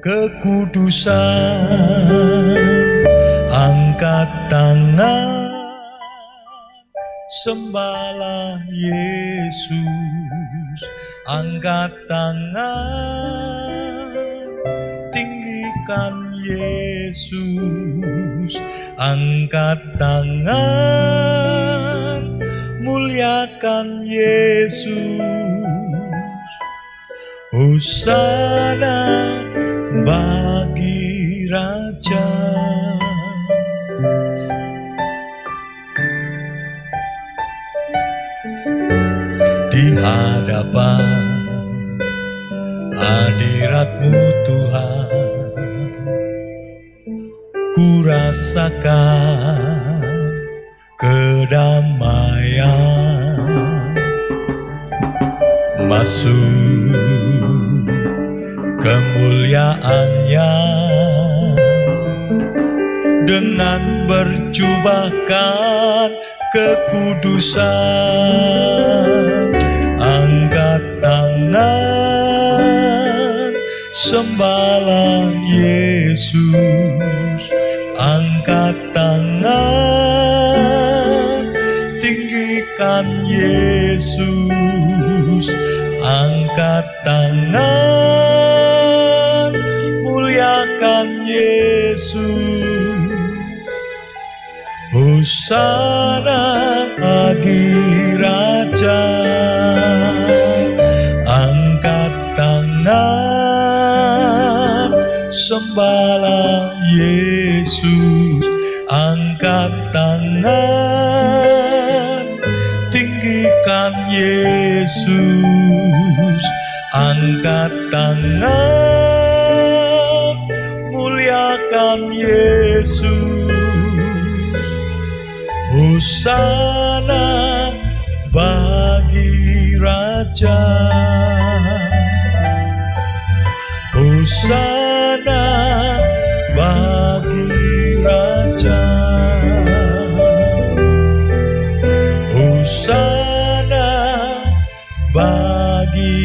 kekudusan angkat tangan sembahlah Yesus. Angkat tangan tinggikan Yesus. Angkat tangan muliakan Yesus Hosana bagi Raja. Di hadapan hadiratmu Tuhan Ku rasakan kedamaian. Masuk kemuliaannya. Dengan berjubahkan kekudusan angkat tangan sembahlah Yesus. Angkat tangan tinggikan Yesus. Angkat tangan Yesus. Hosana bagi Raja angkat tangan sembahlah Yesus angkat tangan tinggikan Yesus angkat tangan muliakan Yesus. Hosana bagi Raja. Hosana bagi Raja. Hosana bagi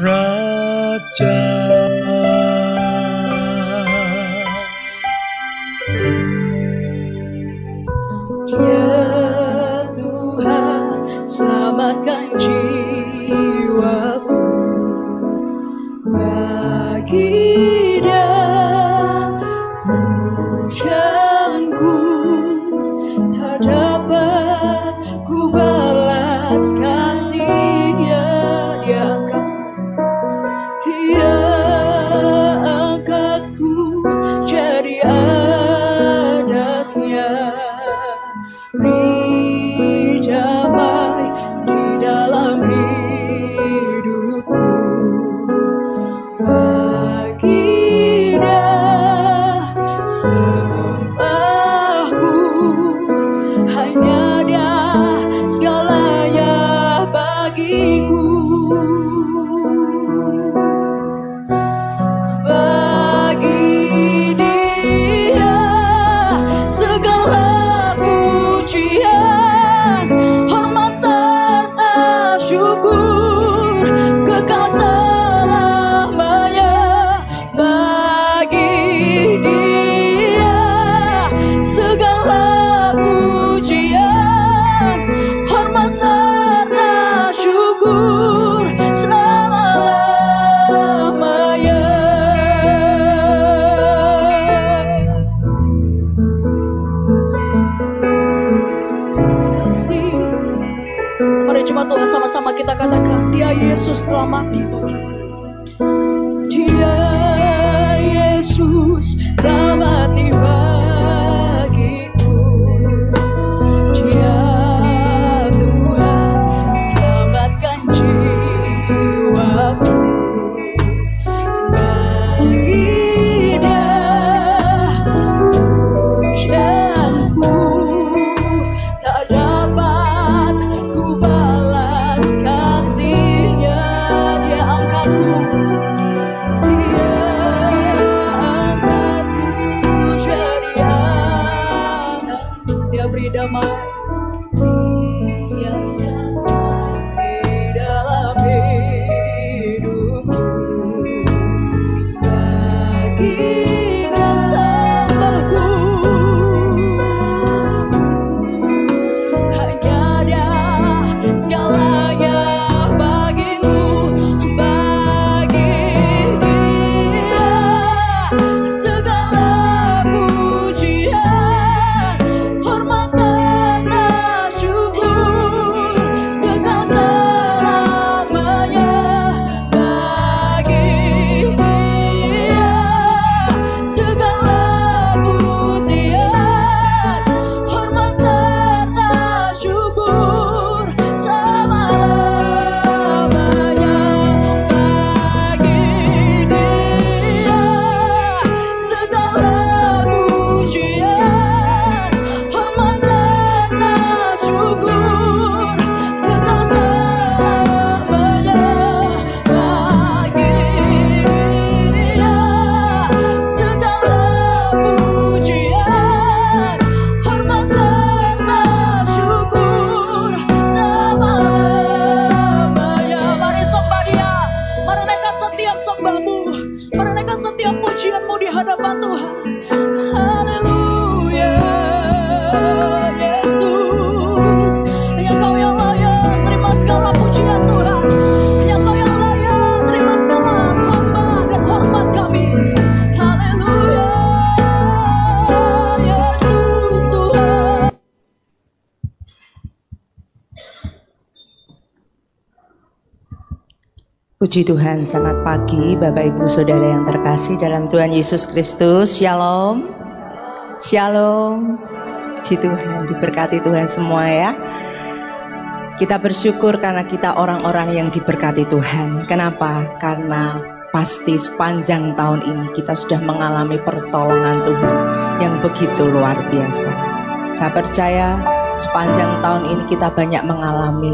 Raja Puji Tuhan, selamat pagi Bapak Ibu Saudara yang terkasih dalam Tuhan Yesus Kristus. Shalom. Shalom. Puji Tuhan, diberkati Tuhan semua ya. Kita bersyukur karena kita orang-orang yang diberkati Tuhan. Kenapa? Karena pasti sepanjang tahun ini kita sudah mengalami pertolongan Tuhan yang begitu luar biasa. Saya percaya sepanjang tahun ini kita banyak mengalami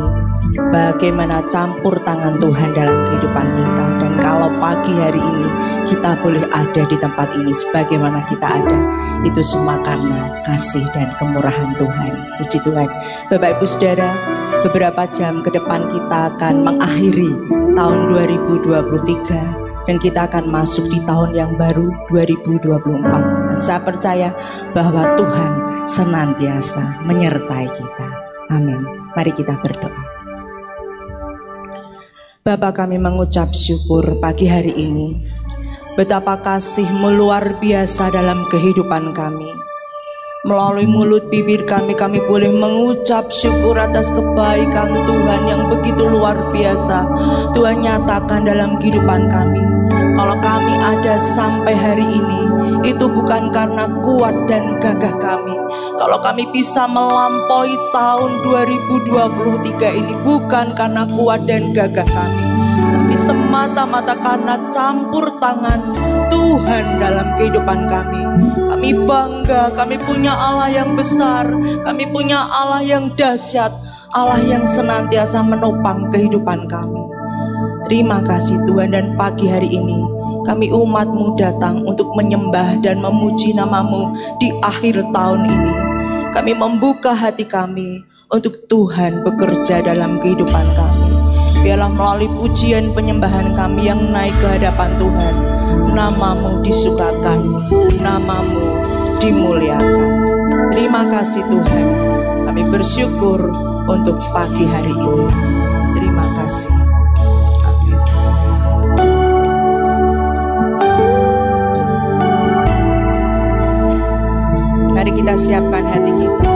bagaimana campur tangan Tuhan dalam kehidupan kita. Dan kalau pagi hari ini kita boleh ada di tempat ini sebagaimana kita ada itu semua karena kasih dan kemurahan Tuhan. Puji Tuhan. Bapak Ibu Saudara beberapa jam ke depan kita akan mengakhiri tahun 2023 dan kita akan masuk di tahun yang baru 2024 saya percaya bahwa Tuhan senantiasa menyertai kita amin mari kita berdoa Bapak kami mengucap syukur pagi hari ini. Betapa kasihmu luar biasa dalam kehidupan kami. Melalui mulut bibir kami, kami boleh mengucap syukur atas kebaikan Tuhan yang begitu luar biasa. Tuhan nyatakan dalam kehidupan kami. Kalau kami ada sampai hari ini, itu bukan karena kuat dan gagah kami. Kalau kami bisa melampaui tahun 2023 ini, bukan karena kuat dan gagah kami, tapi semata-mata karena campur tangan Tuhan dalam kehidupan kami. Kami bangga, kami punya Allah yang besar, kami punya Allah yang dahsyat, Allah yang senantiasa menopang kehidupan kami. Terima kasih Tuhan dan pagi hari ini kami umatmu datang untuk menyembah dan memuji namamu di akhir tahun ini. Kami membuka hati kami untuk Tuhan bekerja dalam kehidupan kami. Biarlah melalui pujian penyembahan kami yang naik ke hadapan Tuhan, namamu disukakan, namamu dimuliakan. Terima kasih Tuhan, kami bersyukur untuk pagi hari ini. Terima kasih. Mari kita siapkan hati kita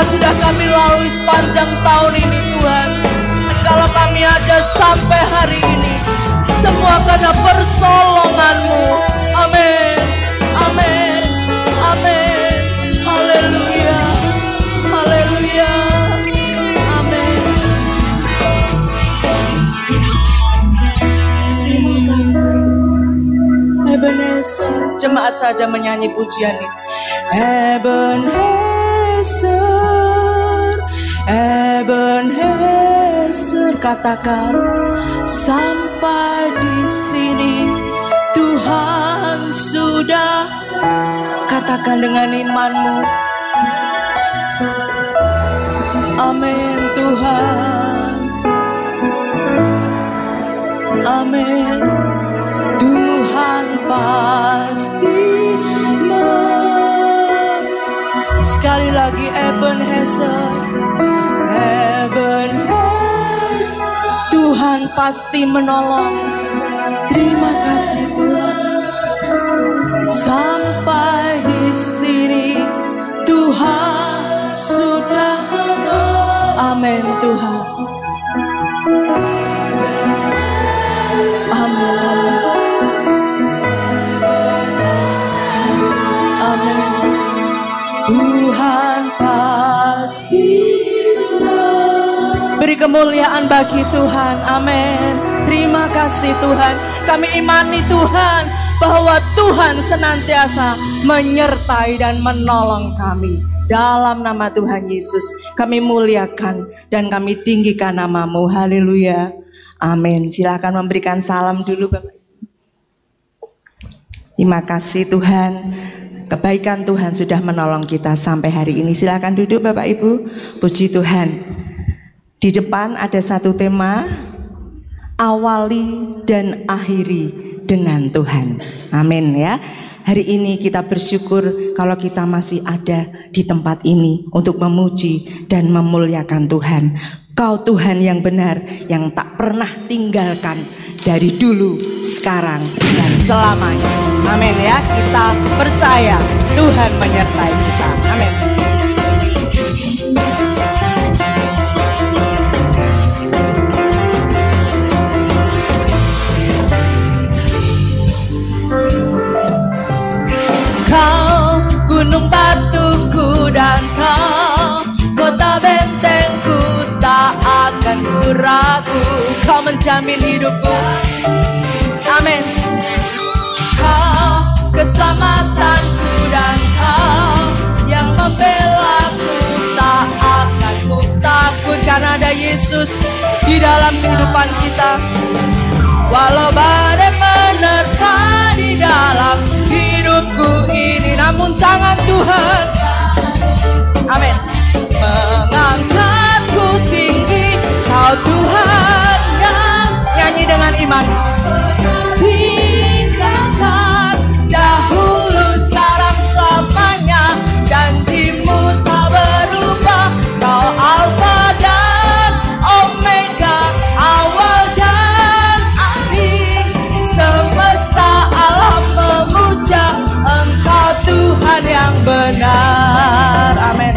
duka sudah kami lalui sepanjang tahun ini Tuhan. Dan kalau kami ada sampai hari ini, semua karena pertolonganmu. Amin, amin, amin. Haleluya, haleluya, amin. Terima kasih. Ebenezer, jemaat saja menyanyi pujian ini. Ebenezer, Ebenezer, katakan sampai di sini Tuhan sudah katakan dengan imanmu. Amin Tuhan. Amin. Tuhan pasti Sekali lagi Ebenezer Ebenezer Tuhan pasti menolong. Terima kasih Tuhan. Sampai di sini Tuhan sudah Amin Tuhan kemuliaan bagi Tuhan. Amin. Terima kasih Tuhan. Kami imani Tuhan bahwa Tuhan senantiasa menyertai dan menolong kami. Dalam nama Tuhan Yesus, kami muliakan dan kami tinggikan namamu. Haleluya. Amin. Silakan memberikan salam dulu Bapak. Terima kasih Tuhan. Kebaikan Tuhan sudah menolong kita sampai hari ini. Silakan duduk Bapak Ibu. Puji Tuhan. Di depan ada satu tema awali dan akhiri dengan Tuhan. Amin ya. Hari ini kita bersyukur kalau kita masih ada di tempat ini untuk memuji dan memuliakan Tuhan. Kau Tuhan yang benar yang tak pernah tinggalkan dari dulu, sekarang dan selamanya. Amin ya. Kita percaya Tuhan menyertai kita. Amin. Kau kota bentengku tak akan ku kau menjamin hidupku. Amin. Kau keselamatanku dan kau yang membelaku tak akan ku takut karena ada Yesus di dalam kehidupan kita. Walau badai menerpa di dalam hidupku ini Namun tangan Tuhan Amin. Mengangkatku tinggi Kau Tuhan yang nyanyi dengan iman benar. Amin.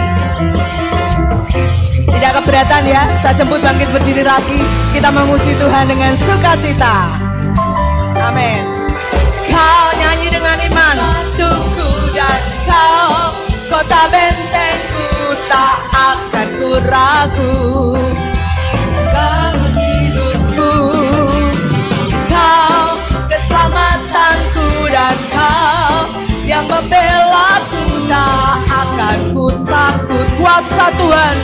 Tidak keberatan ya Saya jemput bangkit berdiri lagi. Kita memuji Tuhan dengan sukacita. Amin. Kau nyanyi dengan iman. Tuku dan kau Kota bentengku tak akan ku ragu kuasa Tuhan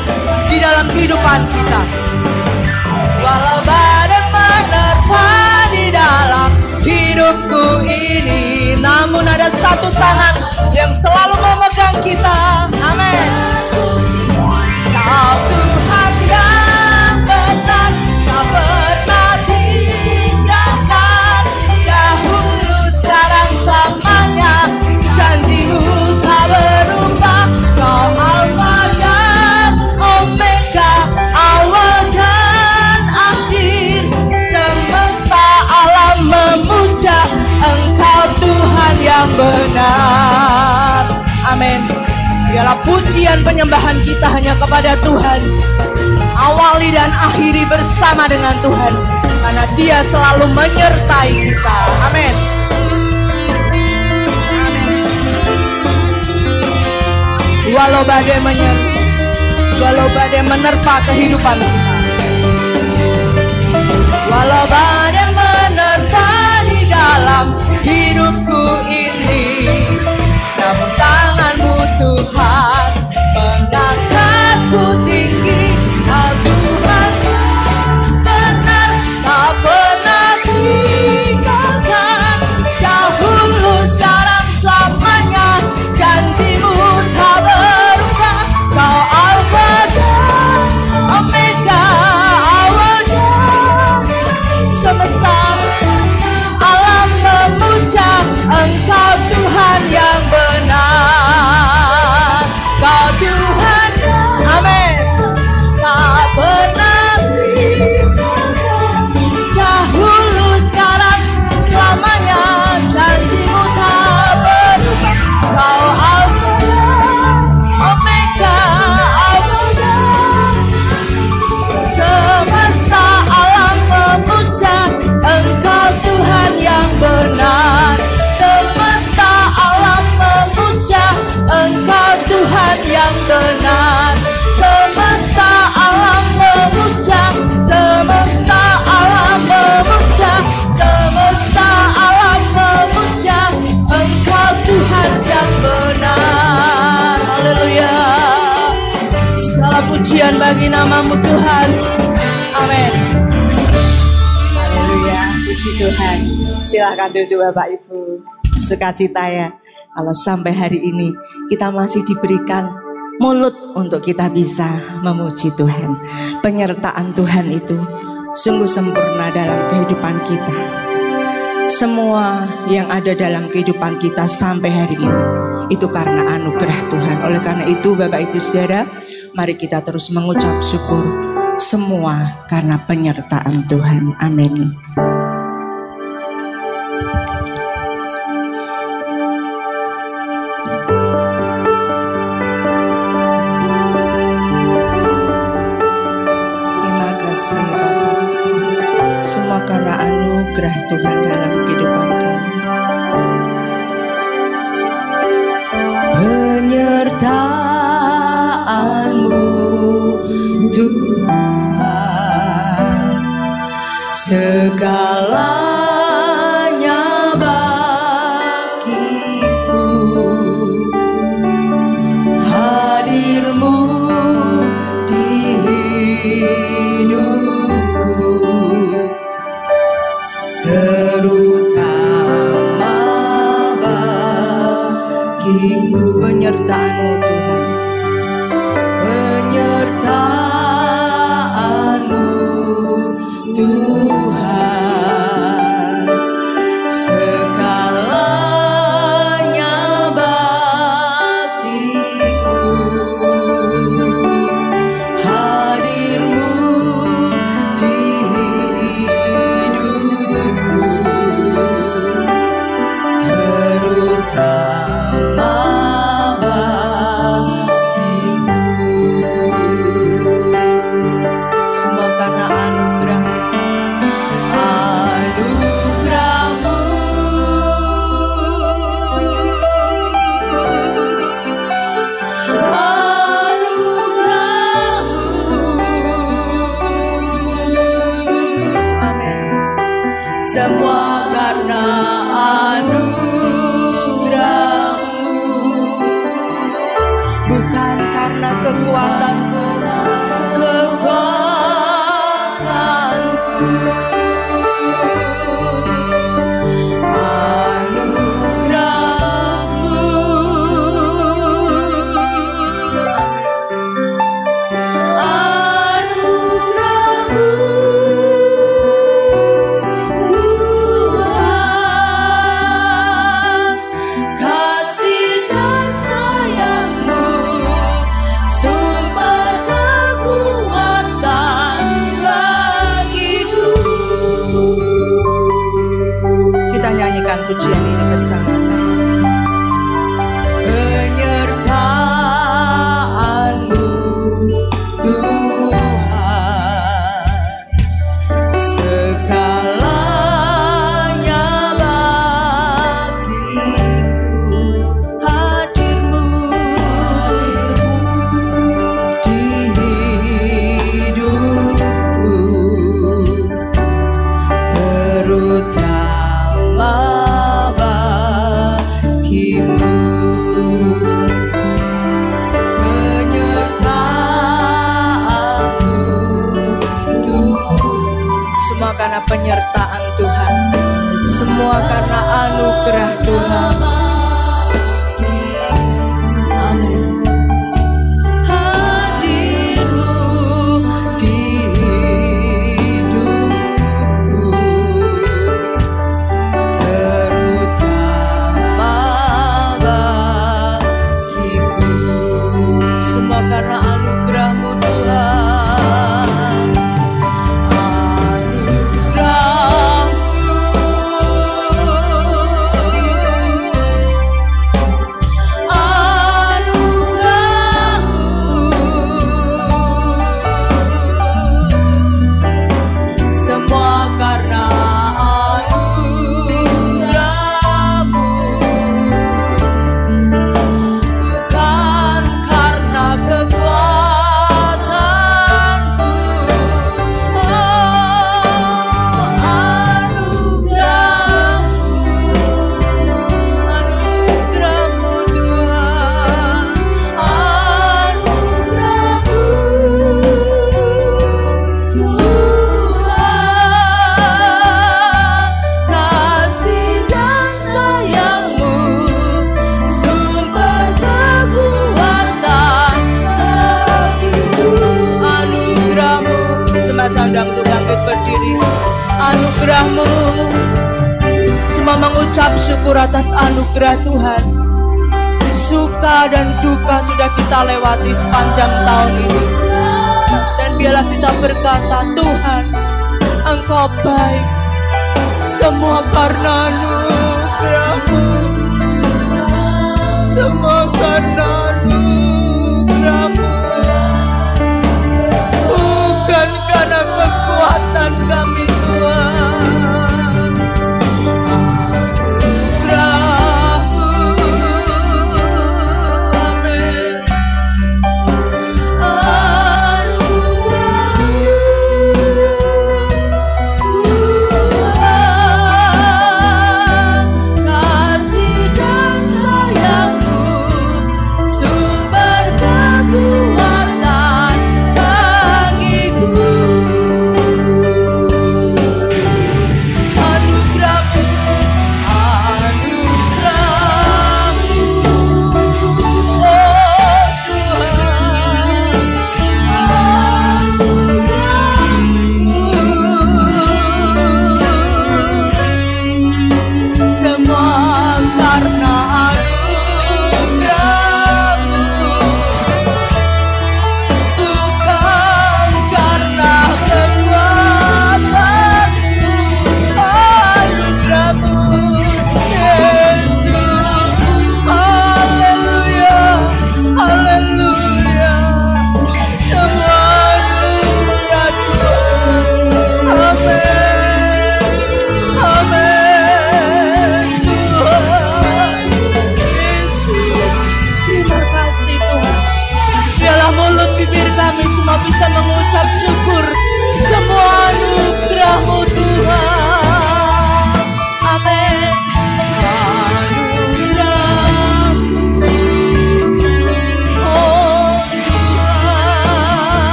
di dalam kehidupan kita. Walau badai menerpa di dalam hidupku ini namun ada satu tangan yang selalu memegang kita. Amin yang benar. Amin. Biarlah pujian penyembahan kita hanya kepada Tuhan. Awali dan akhiri bersama dengan Tuhan. Karena dia selalu menyertai kita. Amin. Walau badai menyer Walau badai menerpa kehidupan kita. Walau badai menerpa di dalam hidupku ini. Namun tanganmu Tuhan pujian bagi namamu Tuhan. Amin. Haleluya. Puji Tuhan. Silahkan duduk Bapak Ibu. Sukacita ya. Kalau sampai hari ini kita masih diberikan mulut untuk kita bisa memuji Tuhan. Penyertaan Tuhan itu sungguh sempurna dalam kehidupan kita. Semua yang ada dalam kehidupan kita sampai hari ini itu karena anugerah Tuhan. Oleh karena itu Bapak Ibu Saudara, mari kita terus mengucap syukur semua karena penyertaan Tuhan. Amin. Terima kasih Bapak. Semua karena anugerah Tuhan dalam To God. bersyukur atas anugerah Tuhan. Suka dan duka sudah kita lewati sepanjang tahun ini. Dan biarlah kita berkata, Tuhan, Engkau baik. Semua karena anugerahmu. Semua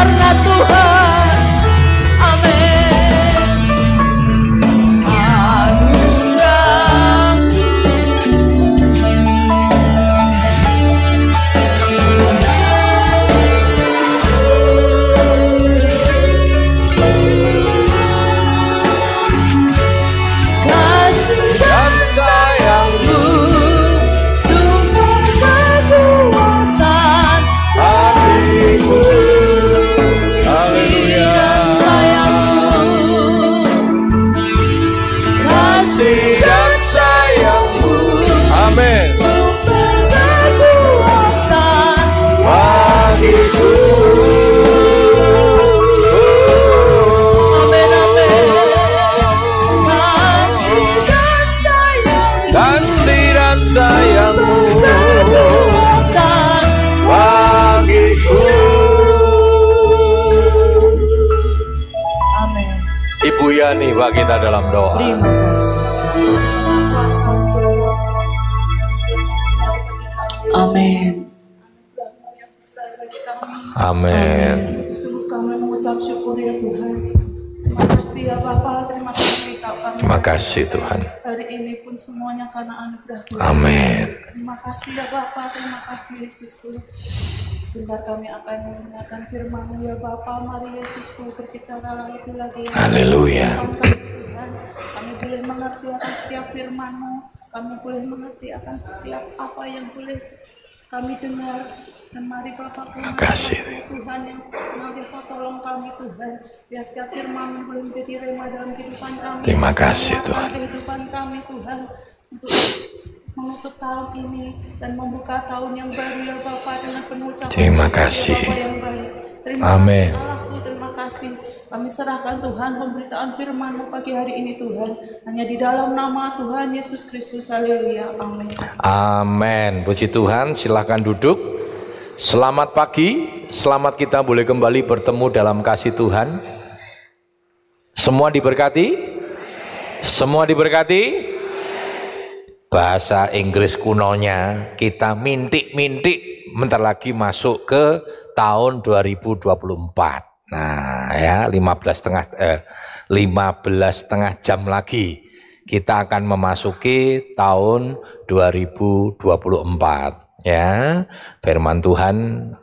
karena Ibu Yani, Pak kita dalam doa. terima kasih amin Amin. Sungguh kami mengucap syukur ya Tuhan. Terima kasih ya Bapak, terima kasih Kak kami. Terima kasih Tuhan. Hari ini pun semuanya karena anugerah Tuhan. Amin. Terima kasih ya Bapak, terima kasih Yesusku. Sebentar kami akan mendengarkan firman ya Bapak, mari Yesusku berbicara lebih lagi. Haleluya. Tuhan, kami boleh mengerti akan setiap firman-Mu, kami boleh mengerti akan setiap apa yang boleh kami dengar. Dan mari Bapak Terima kasih. Tuhan yang senantiasa tolong kami Tuhan biar setiap firman boleh menjadi rema dalam kehidupan kami Terima kasih, Tuhan. kehidupan kami Tuhan untuk menutup tahun ini dan membuka tahun yang baru ya Bapak dengan penuh ucapan Terima ya kasih. Bapa yang baik terima Amin. kasih Allahku terima kasih kami serahkan Tuhan pemberitaan firman-Mu pagi hari ini Tuhan hanya di dalam nama Tuhan Yesus Kristus haleluya amin Amin. Puji Tuhan, silahkan duduk. Selamat pagi, selamat kita boleh kembali bertemu dalam kasih Tuhan. Semua diberkati? Semua diberkati? Bahasa Inggris kunonya kita mintik-mintik bentar lagi masuk ke tahun 2024. Nah, ya 15 setengah eh, 15 setengah jam lagi kita akan memasuki tahun 2024 ya. Firman Tuhan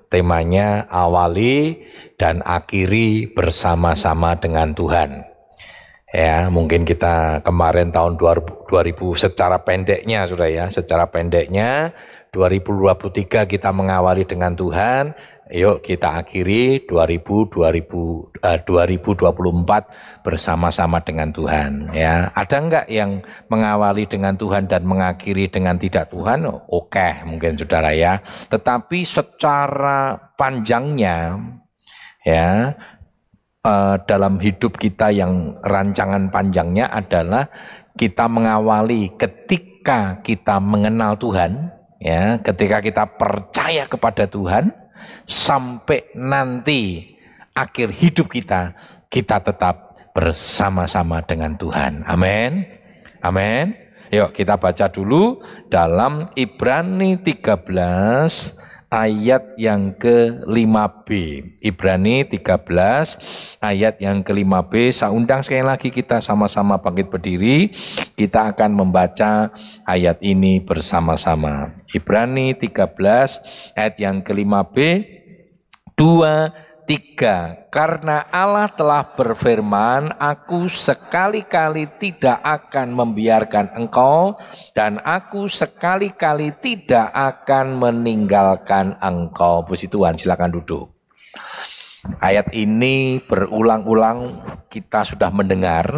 temanya awali dan akhiri bersama-sama dengan Tuhan. Ya, mungkin kita kemarin tahun 2000 secara pendeknya sudah ya, secara pendeknya 2023 kita mengawali dengan Tuhan. Yuk kita akhiri 2000 2000 eh, 2024 bersama-sama dengan Tuhan ya. Ada enggak yang mengawali dengan Tuhan dan mengakhiri dengan tidak Tuhan? Oke, mungkin Saudara ya. Tetapi secara panjangnya ya eh, dalam hidup kita yang rancangan panjangnya adalah kita mengawali ketika kita mengenal Tuhan, ya, ketika kita percaya kepada Tuhan, sampai nanti akhir hidup kita, kita tetap bersama-sama dengan Tuhan. Amin. Amin. Yuk kita baca dulu dalam Ibrani 13 ayat yang ke-5b. Ibrani 13 ayat yang ke-5b. Saya undang sekali lagi kita sama-sama bangkit berdiri. Kita akan membaca ayat ini bersama-sama. Ibrani 13 ayat yang ke-5b. Dua, tiga. Karena Allah telah berfirman, aku sekali-kali tidak akan membiarkan engkau, dan aku sekali-kali tidak akan meninggalkan engkau. Puji Tuhan, silakan duduk. Ayat ini berulang-ulang kita sudah mendengar.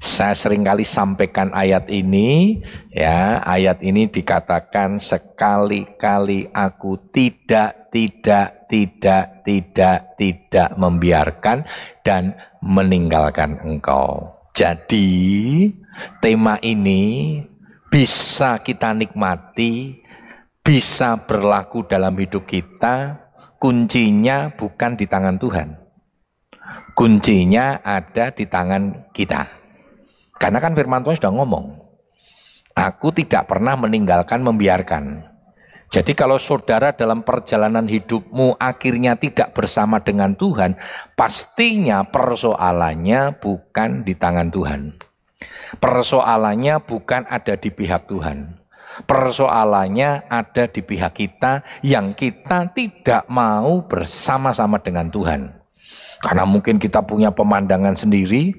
Saya sering kali sampaikan ayat ini, ya, ayat ini dikatakan sekali-kali aku tidak, tidak, tidak, tidak, tidak membiarkan dan meninggalkan engkau. Jadi, tema ini bisa kita nikmati, bisa berlaku dalam hidup kita, kuncinya bukan di tangan Tuhan. Kuncinya ada di tangan kita. Karena kan firman Tuhan sudah ngomong, aku tidak pernah meninggalkan membiarkan. Jadi kalau saudara dalam perjalanan hidupmu akhirnya tidak bersama dengan Tuhan, pastinya persoalannya bukan di tangan Tuhan. Persoalannya bukan ada di pihak Tuhan. Persoalannya ada di pihak kita yang kita tidak mau bersama-sama dengan Tuhan. Karena mungkin kita punya pemandangan sendiri,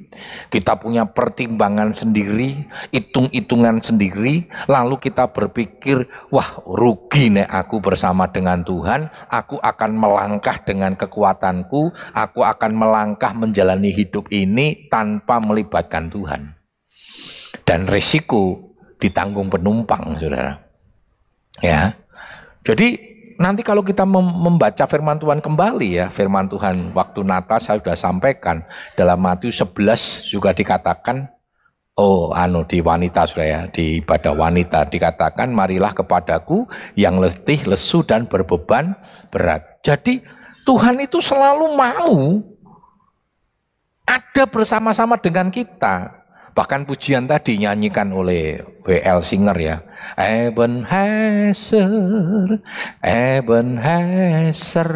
kita punya pertimbangan sendiri, hitung-hitungan sendiri, lalu kita berpikir, wah rugi nih aku bersama dengan Tuhan, aku akan melangkah dengan kekuatanku, aku akan melangkah menjalani hidup ini tanpa melibatkan Tuhan. Dan risiko ditanggung penumpang, saudara. Ya, jadi nanti kalau kita membaca firman Tuhan kembali ya, firman Tuhan waktu Natal saya sudah sampaikan dalam Matius 11 juga dikatakan oh anu di wanita sudah ya, di ibadah wanita dikatakan marilah kepadaku yang letih, lesu dan berbeban berat. Jadi Tuhan itu selalu mau ada bersama-sama dengan kita. Bahkan pujian tadi nyanyikan oleh W.L. Singer ya. Ebenezer, Ebenezer,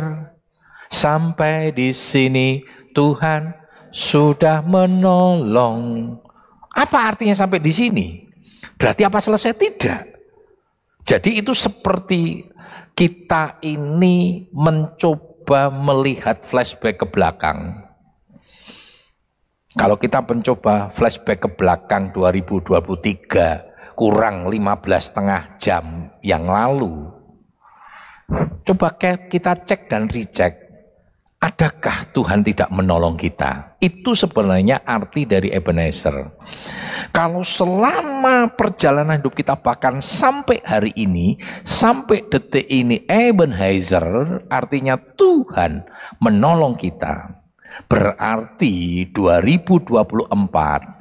sampai di sini Tuhan sudah menolong. Apa artinya sampai di sini? Berarti apa selesai? Tidak. Jadi itu seperti kita ini mencoba melihat flashback ke belakang. Kalau kita mencoba flashback ke belakang 2023 kurang 15 setengah jam yang lalu. Coba kita cek dan recheck. Adakah Tuhan tidak menolong kita? Itu sebenarnya arti dari Ebenezer. Kalau selama perjalanan hidup kita bahkan sampai hari ini, sampai detik ini Ebenezer artinya Tuhan menolong kita. Berarti 2024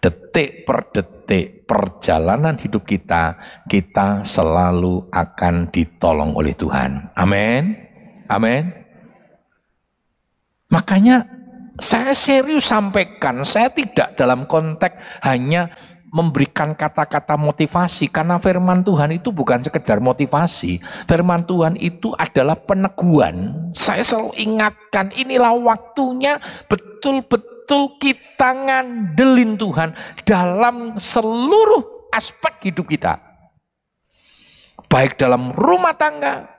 detik per detik perjalanan hidup kita kita selalu akan ditolong oleh Tuhan. Amin. Amin. Makanya saya serius sampaikan, saya tidak dalam konteks hanya memberikan kata-kata motivasi karena firman Tuhan itu bukan sekedar motivasi. Firman Tuhan itu adalah peneguhan. Saya selalu ingatkan inilah waktunya betul-betul kita ngandelin Tuhan dalam seluruh aspek hidup kita. Baik dalam rumah tangga.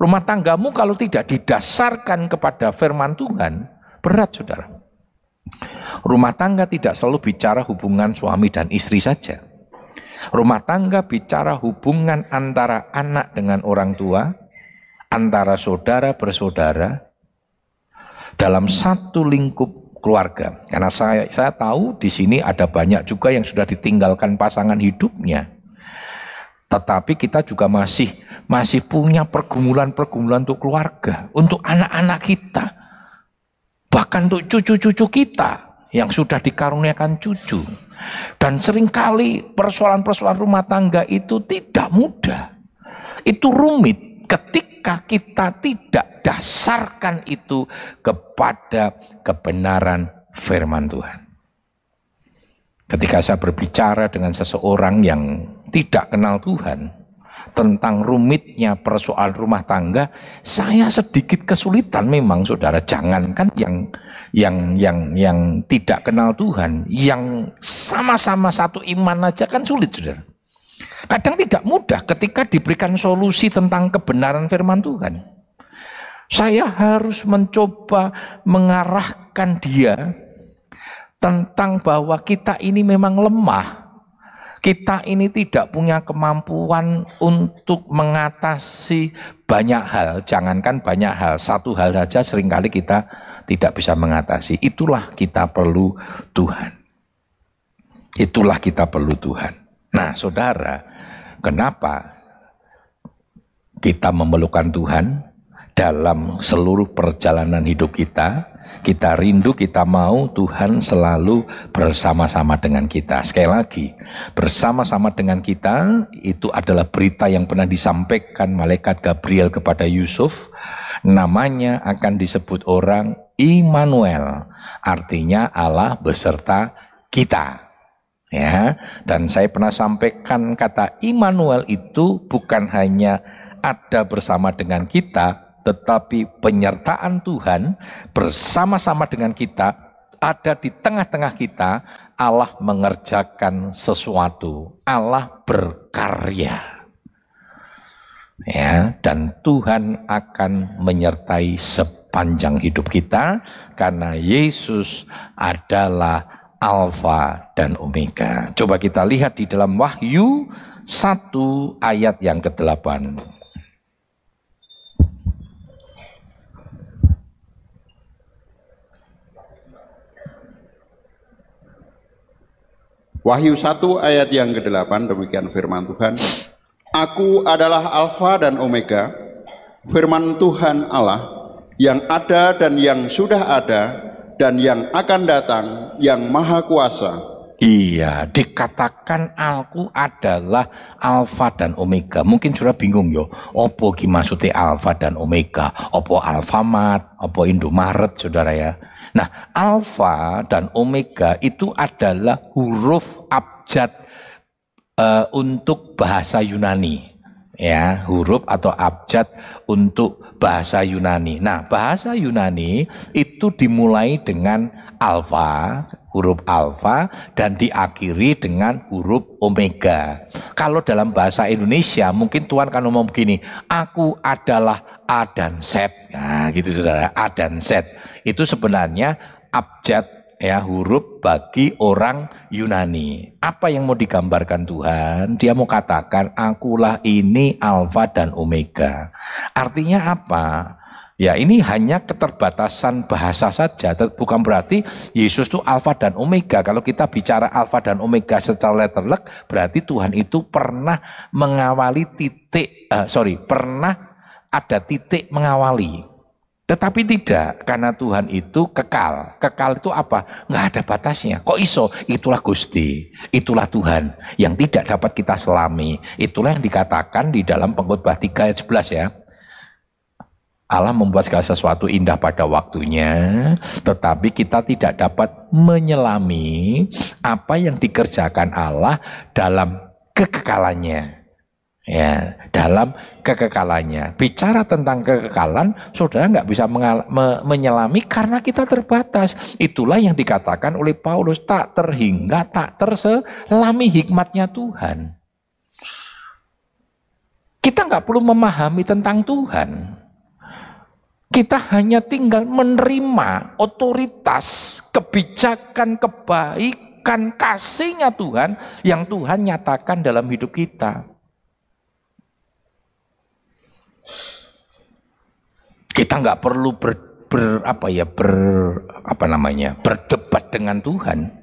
Rumah tanggamu kalau tidak didasarkan kepada firman Tuhan, berat saudara. Rumah tangga tidak selalu bicara hubungan suami dan istri saja. Rumah tangga bicara hubungan antara anak dengan orang tua, antara saudara bersaudara, dalam satu lingkup keluarga. Karena saya, saya tahu di sini ada banyak juga yang sudah ditinggalkan pasangan hidupnya. Tetapi kita juga masih masih punya pergumulan-pergumulan untuk keluarga, untuk anak-anak kita bahkan untuk cucu-cucu kita yang sudah dikaruniakan cucu. Dan sering kali persoalan-persoalan rumah tangga itu tidak mudah. Itu rumit ketika kita tidak dasarkan itu kepada kebenaran firman Tuhan. Ketika saya berbicara dengan seseorang yang tidak kenal Tuhan, tentang rumitnya persoalan rumah tangga, saya sedikit kesulitan memang saudara. Jangankan yang yang yang yang tidak kenal Tuhan, yang sama-sama satu iman aja kan sulit saudara. Kadang tidak mudah ketika diberikan solusi tentang kebenaran firman Tuhan. Saya harus mencoba mengarahkan dia tentang bahwa kita ini memang lemah kita ini tidak punya kemampuan untuk mengatasi banyak hal. Jangankan banyak hal, satu hal saja sering kali kita tidak bisa mengatasi. Itulah kita perlu Tuhan. Itulah kita perlu Tuhan. Nah, saudara, kenapa kita memerlukan Tuhan dalam seluruh perjalanan hidup kita? Kita rindu, kita mau Tuhan selalu bersama-sama dengan kita. Sekali lagi, bersama-sama dengan kita itu adalah berita yang pernah disampaikan malaikat Gabriel kepada Yusuf. Namanya akan disebut orang Immanuel, artinya Allah beserta kita. Ya, dan saya pernah sampaikan kata Immanuel itu bukan hanya ada bersama dengan kita, tetapi penyertaan Tuhan bersama-sama dengan kita ada di tengah-tengah kita, Allah mengerjakan sesuatu, Allah berkarya. Ya, dan Tuhan akan menyertai sepanjang hidup kita karena Yesus adalah Alfa dan Omega. Coba kita lihat di dalam Wahyu 1 ayat yang ke-8. Wahyu 1 ayat yang ke-8 demikian firman Tuhan. Aku adalah Alfa dan Omega, firman Tuhan Allah yang ada dan yang sudah ada dan yang akan datang yang maha kuasa. Iya, dikatakan aku adalah alfa dan omega. Mungkin sudah bingung yo, opo ki maksudnya alfa dan omega? Opo alfamart, opo indomaret, saudara ya. Nah, alfa dan omega itu adalah huruf abjad uh, untuk bahasa Yunani. Ya, huruf atau abjad untuk bahasa Yunani. Nah, bahasa Yunani itu dimulai dengan alfa, huruf alfa dan diakhiri dengan huruf omega. Kalau dalam bahasa Indonesia mungkin Tuhan kan ngomong begini, aku adalah A dan Z. Nah, gitu Saudara, A dan Z. Itu sebenarnya abjad ya huruf bagi orang Yunani. Apa yang mau digambarkan Tuhan? Dia mau katakan akulah ini alfa dan omega. Artinya apa? Ya ini hanya keterbatasan bahasa saja, bukan berarti Yesus itu alfa dan omega. Kalau kita bicara alfa dan omega secara letterlek, berarti Tuhan itu pernah mengawali titik, uh, sorry, pernah ada titik mengawali. Tetapi tidak, karena Tuhan itu kekal. Kekal itu apa? Nggak ada batasnya. Kok iso? Itulah Gusti, itulah Tuhan yang tidak dapat kita selami. Itulah yang dikatakan di dalam pengkhotbah 3 ayat 11 ya. Allah membuat segala sesuatu indah pada waktunya, tetapi kita tidak dapat menyelami apa yang dikerjakan Allah dalam kekekalannya ya dalam kekekalannya. Bicara tentang kekekalan, saudara nggak bisa me- menyelami karena kita terbatas. Itulah yang dikatakan oleh Paulus tak terhingga, tak terselami hikmatnya Tuhan. Kita nggak perlu memahami tentang Tuhan. Kita hanya tinggal menerima otoritas, kebijakan, kebaikan, kasihnya Tuhan yang Tuhan nyatakan dalam hidup kita. Kita nggak perlu ber, ber apa ya ber apa namanya berdebat dengan Tuhan.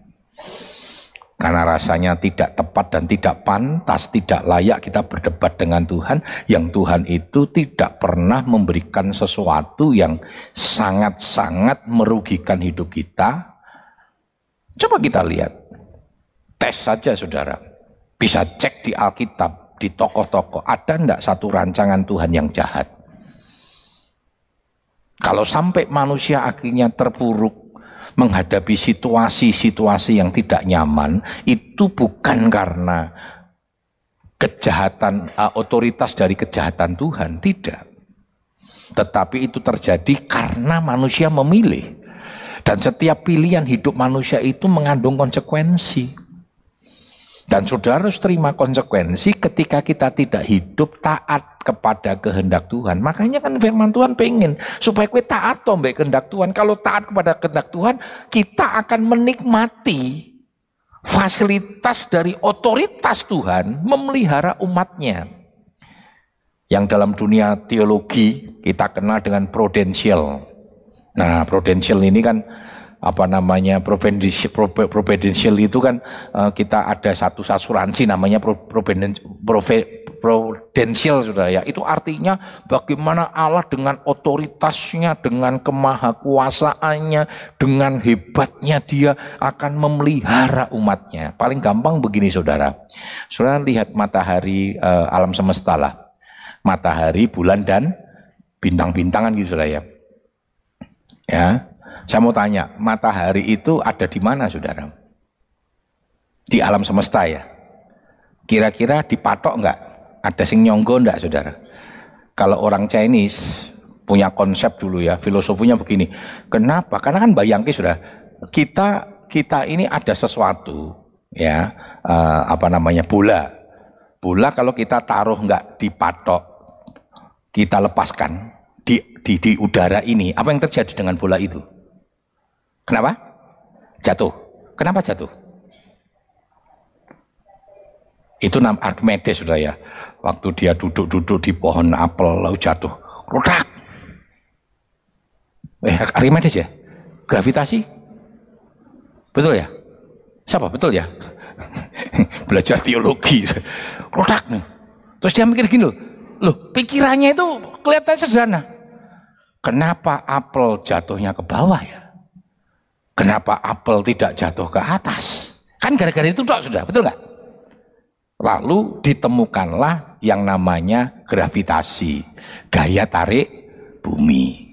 Karena rasanya tidak tepat dan tidak pantas, tidak layak kita berdebat dengan Tuhan, yang Tuhan itu tidak pernah memberikan sesuatu yang sangat-sangat merugikan hidup kita. Coba kita lihat, tes saja saudara, bisa cek di Alkitab, di tokoh-tokoh, ada enggak satu rancangan Tuhan yang jahat? Kalau sampai manusia akhirnya terpuruk menghadapi situasi-situasi yang tidak nyaman, itu bukan karena kejahatan uh, otoritas dari kejahatan Tuhan, tidak. Tetapi itu terjadi karena manusia memilih. Dan setiap pilihan hidup manusia itu mengandung konsekuensi. Dan saudara harus terima konsekuensi ketika kita tidak hidup taat kepada kehendak Tuhan. Makanya kan firman Tuhan pengen supaya kita taat tombek kehendak Tuhan. Kalau taat kepada kehendak Tuhan, kita akan menikmati fasilitas dari otoritas Tuhan memelihara umatnya. Yang dalam dunia teologi kita kenal dengan prudensial. Nah, prudensial ini kan apa namanya providensial itu kan uh, kita ada satu asuransi namanya prudensial sudah ya. Itu artinya bagaimana Allah dengan otoritasnya dengan kemahakuasaannya dengan hebatnya dia akan memelihara umatnya. Paling gampang begini saudara. Saudara lihat matahari uh, alam semesta lah. Matahari bulan dan bintang-bintangan gitu saudara ya. Ya saya mau tanya, matahari itu ada di mana saudara? di alam semesta ya. Kira-kira dipatok enggak? Ada sing nyonggo enggak saudara? Kalau orang Chinese punya konsep dulu ya, filosofinya begini. Kenapa? Karena kan bayangke sudah kita kita ini ada sesuatu ya eh, apa namanya bola. Bola kalau kita taruh enggak dipatok, kita lepaskan di, di di udara ini, apa yang terjadi dengan bola itu? Kenapa? Jatuh. Kenapa jatuh? Itu nam Archimedes sudah ya. Waktu dia duduk-duduk di pohon apel lalu jatuh. Rodak. Eh, Archimedes ya? Gravitasi? Betul ya? Siapa? Betul ya? Belajar teologi. Rodak nih. Terus dia mikir gini loh. Loh, pikirannya itu kelihatan sederhana. Kenapa apel jatuhnya ke bawah ya? Kenapa apel tidak jatuh ke atas? Kan gara-gara itu dok sudah, betul nggak? Lalu ditemukanlah yang namanya gravitasi, gaya tarik bumi.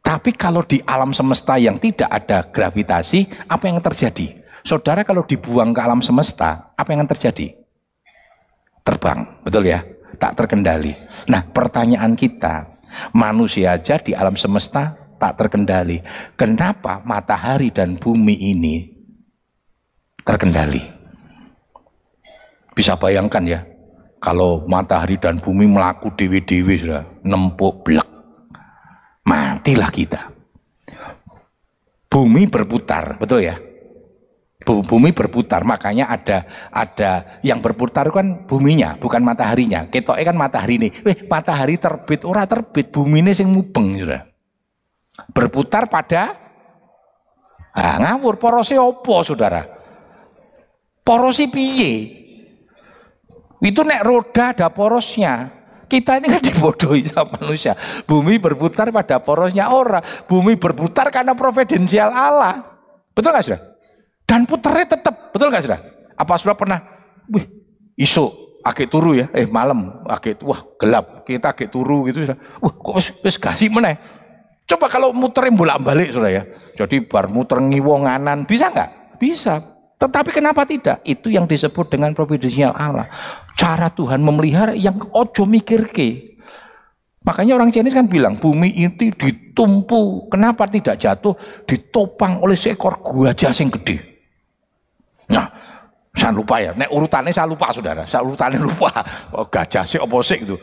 Tapi kalau di alam semesta yang tidak ada gravitasi, apa yang terjadi? Saudara kalau dibuang ke alam semesta, apa yang terjadi? Terbang, betul ya? Tak terkendali. Nah pertanyaan kita, manusia aja di alam semesta tak terkendali. Kenapa matahari dan bumi ini terkendali? Bisa bayangkan ya, kalau matahari dan bumi melaku dewi-dewi sudah nempuk blek. Matilah kita. Bumi berputar, betul ya? Bumi berputar, makanya ada ada yang berputar kan buminya, bukan mataharinya. Ketoknya kan matahari ini. Weh, matahari terbit, ora terbit, bumi ini sing mubeng sudah berputar pada ah, ngawur. Porosi opo saudara? Porosi piye? Itu nek roda ada porosnya. Kita ini kan dibodohi sama manusia. Bumi berputar pada porosnya orang bumi berputar karena providensial Allah. Betul nggak sudah dan putarnya tetap betul nggak sudah apa sudah pernah wih isu agak turu ya. Eh malam agak wah gelap. Kita agak turu gitu sudah wah kok wis kasih mana Coba kalau muterin bolak-balik sudah ya. Jadi bar muter ngiwonganan bisa nggak? Bisa. Tetapi kenapa tidak? Itu yang disebut dengan providensial Allah. Cara Tuhan memelihara yang ojo mikir ke. Makanya orang Chinese kan bilang bumi itu ditumpu. Kenapa tidak jatuh? Ditopang oleh seekor gajah yang gede. Nah, saya lupa ya. Nek urutannya saya lupa saudara. Saya urutannya lupa. Oh, gajah sih oposik itu.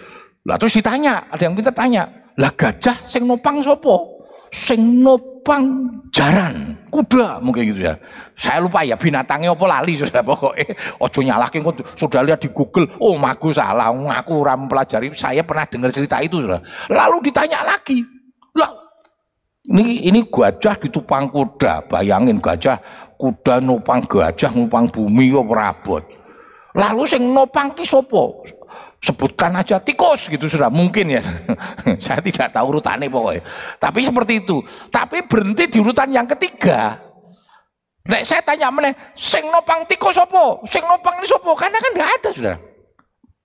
Lah terus ditanya, ada yang minta tanya, lah gajah sing nopang sopo? Sing nopang jaran, kuda mungkin gitu ya. Saya lupa ya binatangnya apa lali sudah pokoknya. Ojo nyalakin kok sudah lihat di Google. Oh, maku salah. Aku ram pelajari. Saya pernah dengar cerita itu sudah. Lalu ditanya lagi. Lah ini ini gajah ditupang kuda. Bayangin gajah kuda nopang gajah nopang bumi kok rabot. Lalu sing nopang ki sopo? Sebutkan aja tikus gitu sudah mungkin ya saya tidak tahu urutannya pokoknya tapi seperti itu tapi berhenti di urutan yang ketiga Nek saya tanya mana, sing nopang tikus sopo, sing nopang ini sopo, karena kan nggak ada sudah.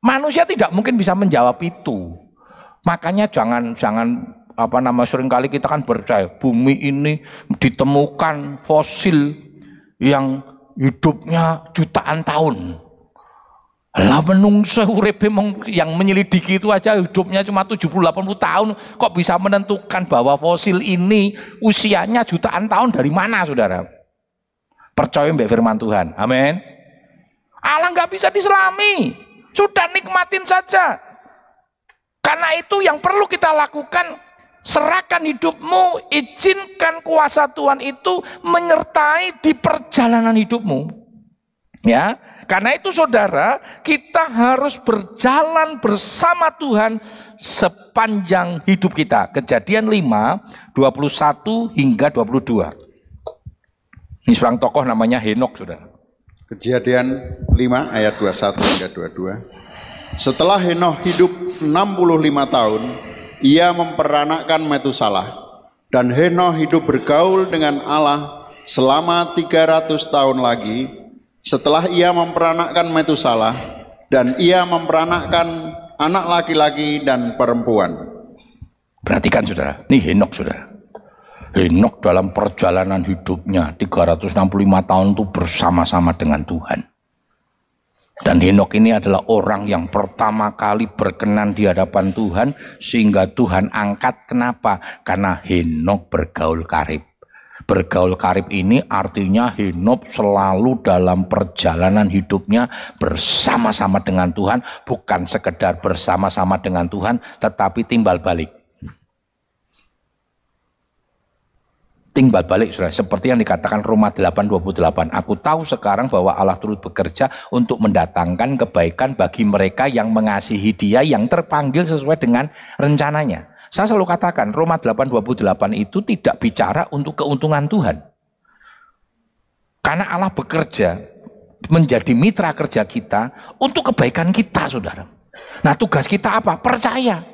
Manusia tidak mungkin bisa menjawab itu. Makanya jangan jangan apa nama sering kali kita kan percaya bumi ini ditemukan fosil yang hidupnya jutaan tahun. Lah menungso uripe yang menyelidiki itu aja hidupnya cuma 70 80 tahun kok bisa menentukan bahwa fosil ini usianya jutaan tahun dari mana Saudara? Percaya mbak firman Tuhan. Amin. Allah nggak bisa diselami. Sudah nikmatin saja. Karena itu yang perlu kita lakukan serahkan hidupmu, izinkan kuasa Tuhan itu menyertai di perjalanan hidupmu. Ya, karena itu saudara, kita harus berjalan bersama Tuhan sepanjang hidup kita. Kejadian 5, 21 hingga 22. Ini seorang tokoh namanya Henok, saudara. Kejadian 5 ayat 21 hingga 22. Setelah Henok hidup 65 tahun, ia memperanakkan Metusalah. Dan Henok hidup bergaul dengan Allah selama 300 tahun lagi setelah ia memperanakkan Metusalah dan ia memperanakkan anak laki-laki dan perempuan. Perhatikan saudara, ini Henok saudara. Henok dalam perjalanan hidupnya 365 tahun itu bersama-sama dengan Tuhan. Dan Henok ini adalah orang yang pertama kali berkenan di hadapan Tuhan sehingga Tuhan angkat. Kenapa? Karena Henok bergaul karib. Bergaul karib ini artinya Henok selalu dalam perjalanan hidupnya bersama-sama dengan Tuhan, bukan sekedar bersama-sama dengan Tuhan, tetapi timbal balik. timbal balik saudara. Seperti yang dikatakan Roma 8:28 aku tahu sekarang bahwa Allah turut bekerja untuk mendatangkan kebaikan bagi mereka yang mengasihi dia yang terpanggil sesuai dengan rencananya saya selalu katakan Roma 8:28 itu tidak bicara untuk keuntungan Tuhan. Karena Allah bekerja menjadi mitra kerja kita untuk kebaikan kita saudara. Nah tugas kita apa? Percaya.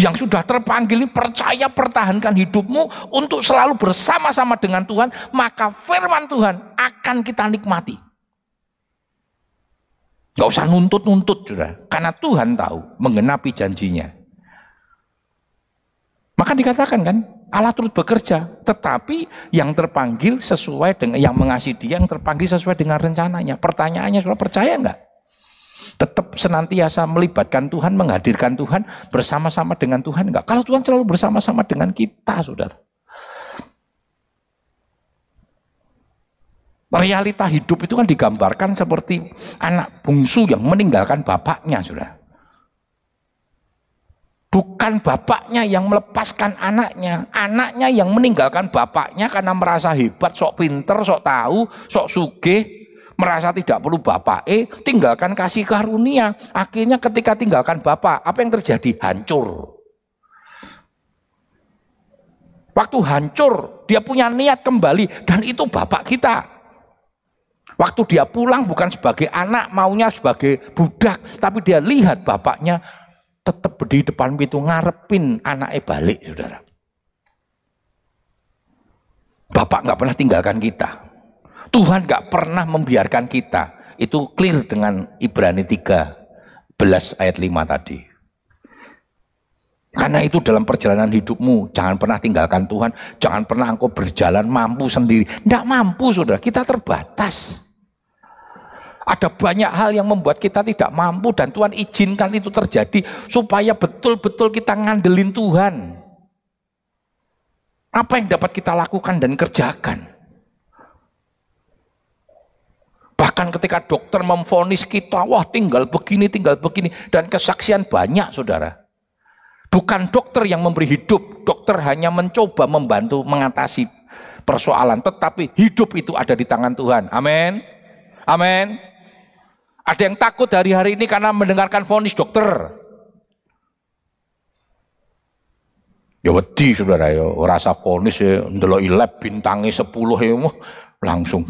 Yang sudah terpanggil percaya pertahankan hidupmu untuk selalu bersama-sama dengan Tuhan, maka firman Tuhan akan kita nikmati. Gak usah nuntut-nuntut sudah, karena Tuhan tahu menggenapi janjinya. Maka dikatakan kan, Allah turut bekerja, tetapi yang terpanggil sesuai dengan yang mengasihi dia, yang terpanggil sesuai dengan rencananya. Pertanyaannya, sudah percaya enggak? tetap senantiasa melibatkan Tuhan, menghadirkan Tuhan bersama-sama dengan Tuhan enggak? Kalau Tuhan selalu bersama-sama dengan kita, Saudara. Realita hidup itu kan digambarkan seperti anak bungsu yang meninggalkan bapaknya, Saudara. Bukan bapaknya yang melepaskan anaknya, anaknya yang meninggalkan bapaknya karena merasa hebat, sok pinter, sok tahu, sok sugih, merasa tidak perlu bapak eh tinggalkan kasih karunia. Akhirnya ketika tinggalkan bapak apa yang terjadi? Hancur. Waktu hancur dia punya niat kembali dan itu bapak kita. Waktu dia pulang bukan sebagai anak maunya sebagai budak tapi dia lihat bapaknya tetap berdiri depan pintu ngarepin anaknya balik saudara Bapak nggak pernah tinggalkan kita. Tuhan gak pernah membiarkan kita. Itu clear dengan Ibrani 13 ayat 5 tadi. Karena itu dalam perjalanan hidupmu, jangan pernah tinggalkan Tuhan, jangan pernah engkau berjalan mampu sendiri. Tidak mampu saudara, kita terbatas. Ada banyak hal yang membuat kita tidak mampu dan Tuhan izinkan itu terjadi supaya betul-betul kita ngandelin Tuhan. Apa yang dapat kita lakukan dan kerjakan? Bahkan ketika dokter memfonis kita, wah tinggal begini, tinggal begini. Dan kesaksian banyak saudara. Bukan dokter yang memberi hidup, dokter hanya mencoba membantu mengatasi persoalan. Tetapi hidup itu ada di tangan Tuhan. Amin. Amin. Ada yang takut hari-hari ini karena mendengarkan vonis dokter. Ya wedi saudara ya, rasa vonis ya, ndelok ilab bintangi 10 ya langsung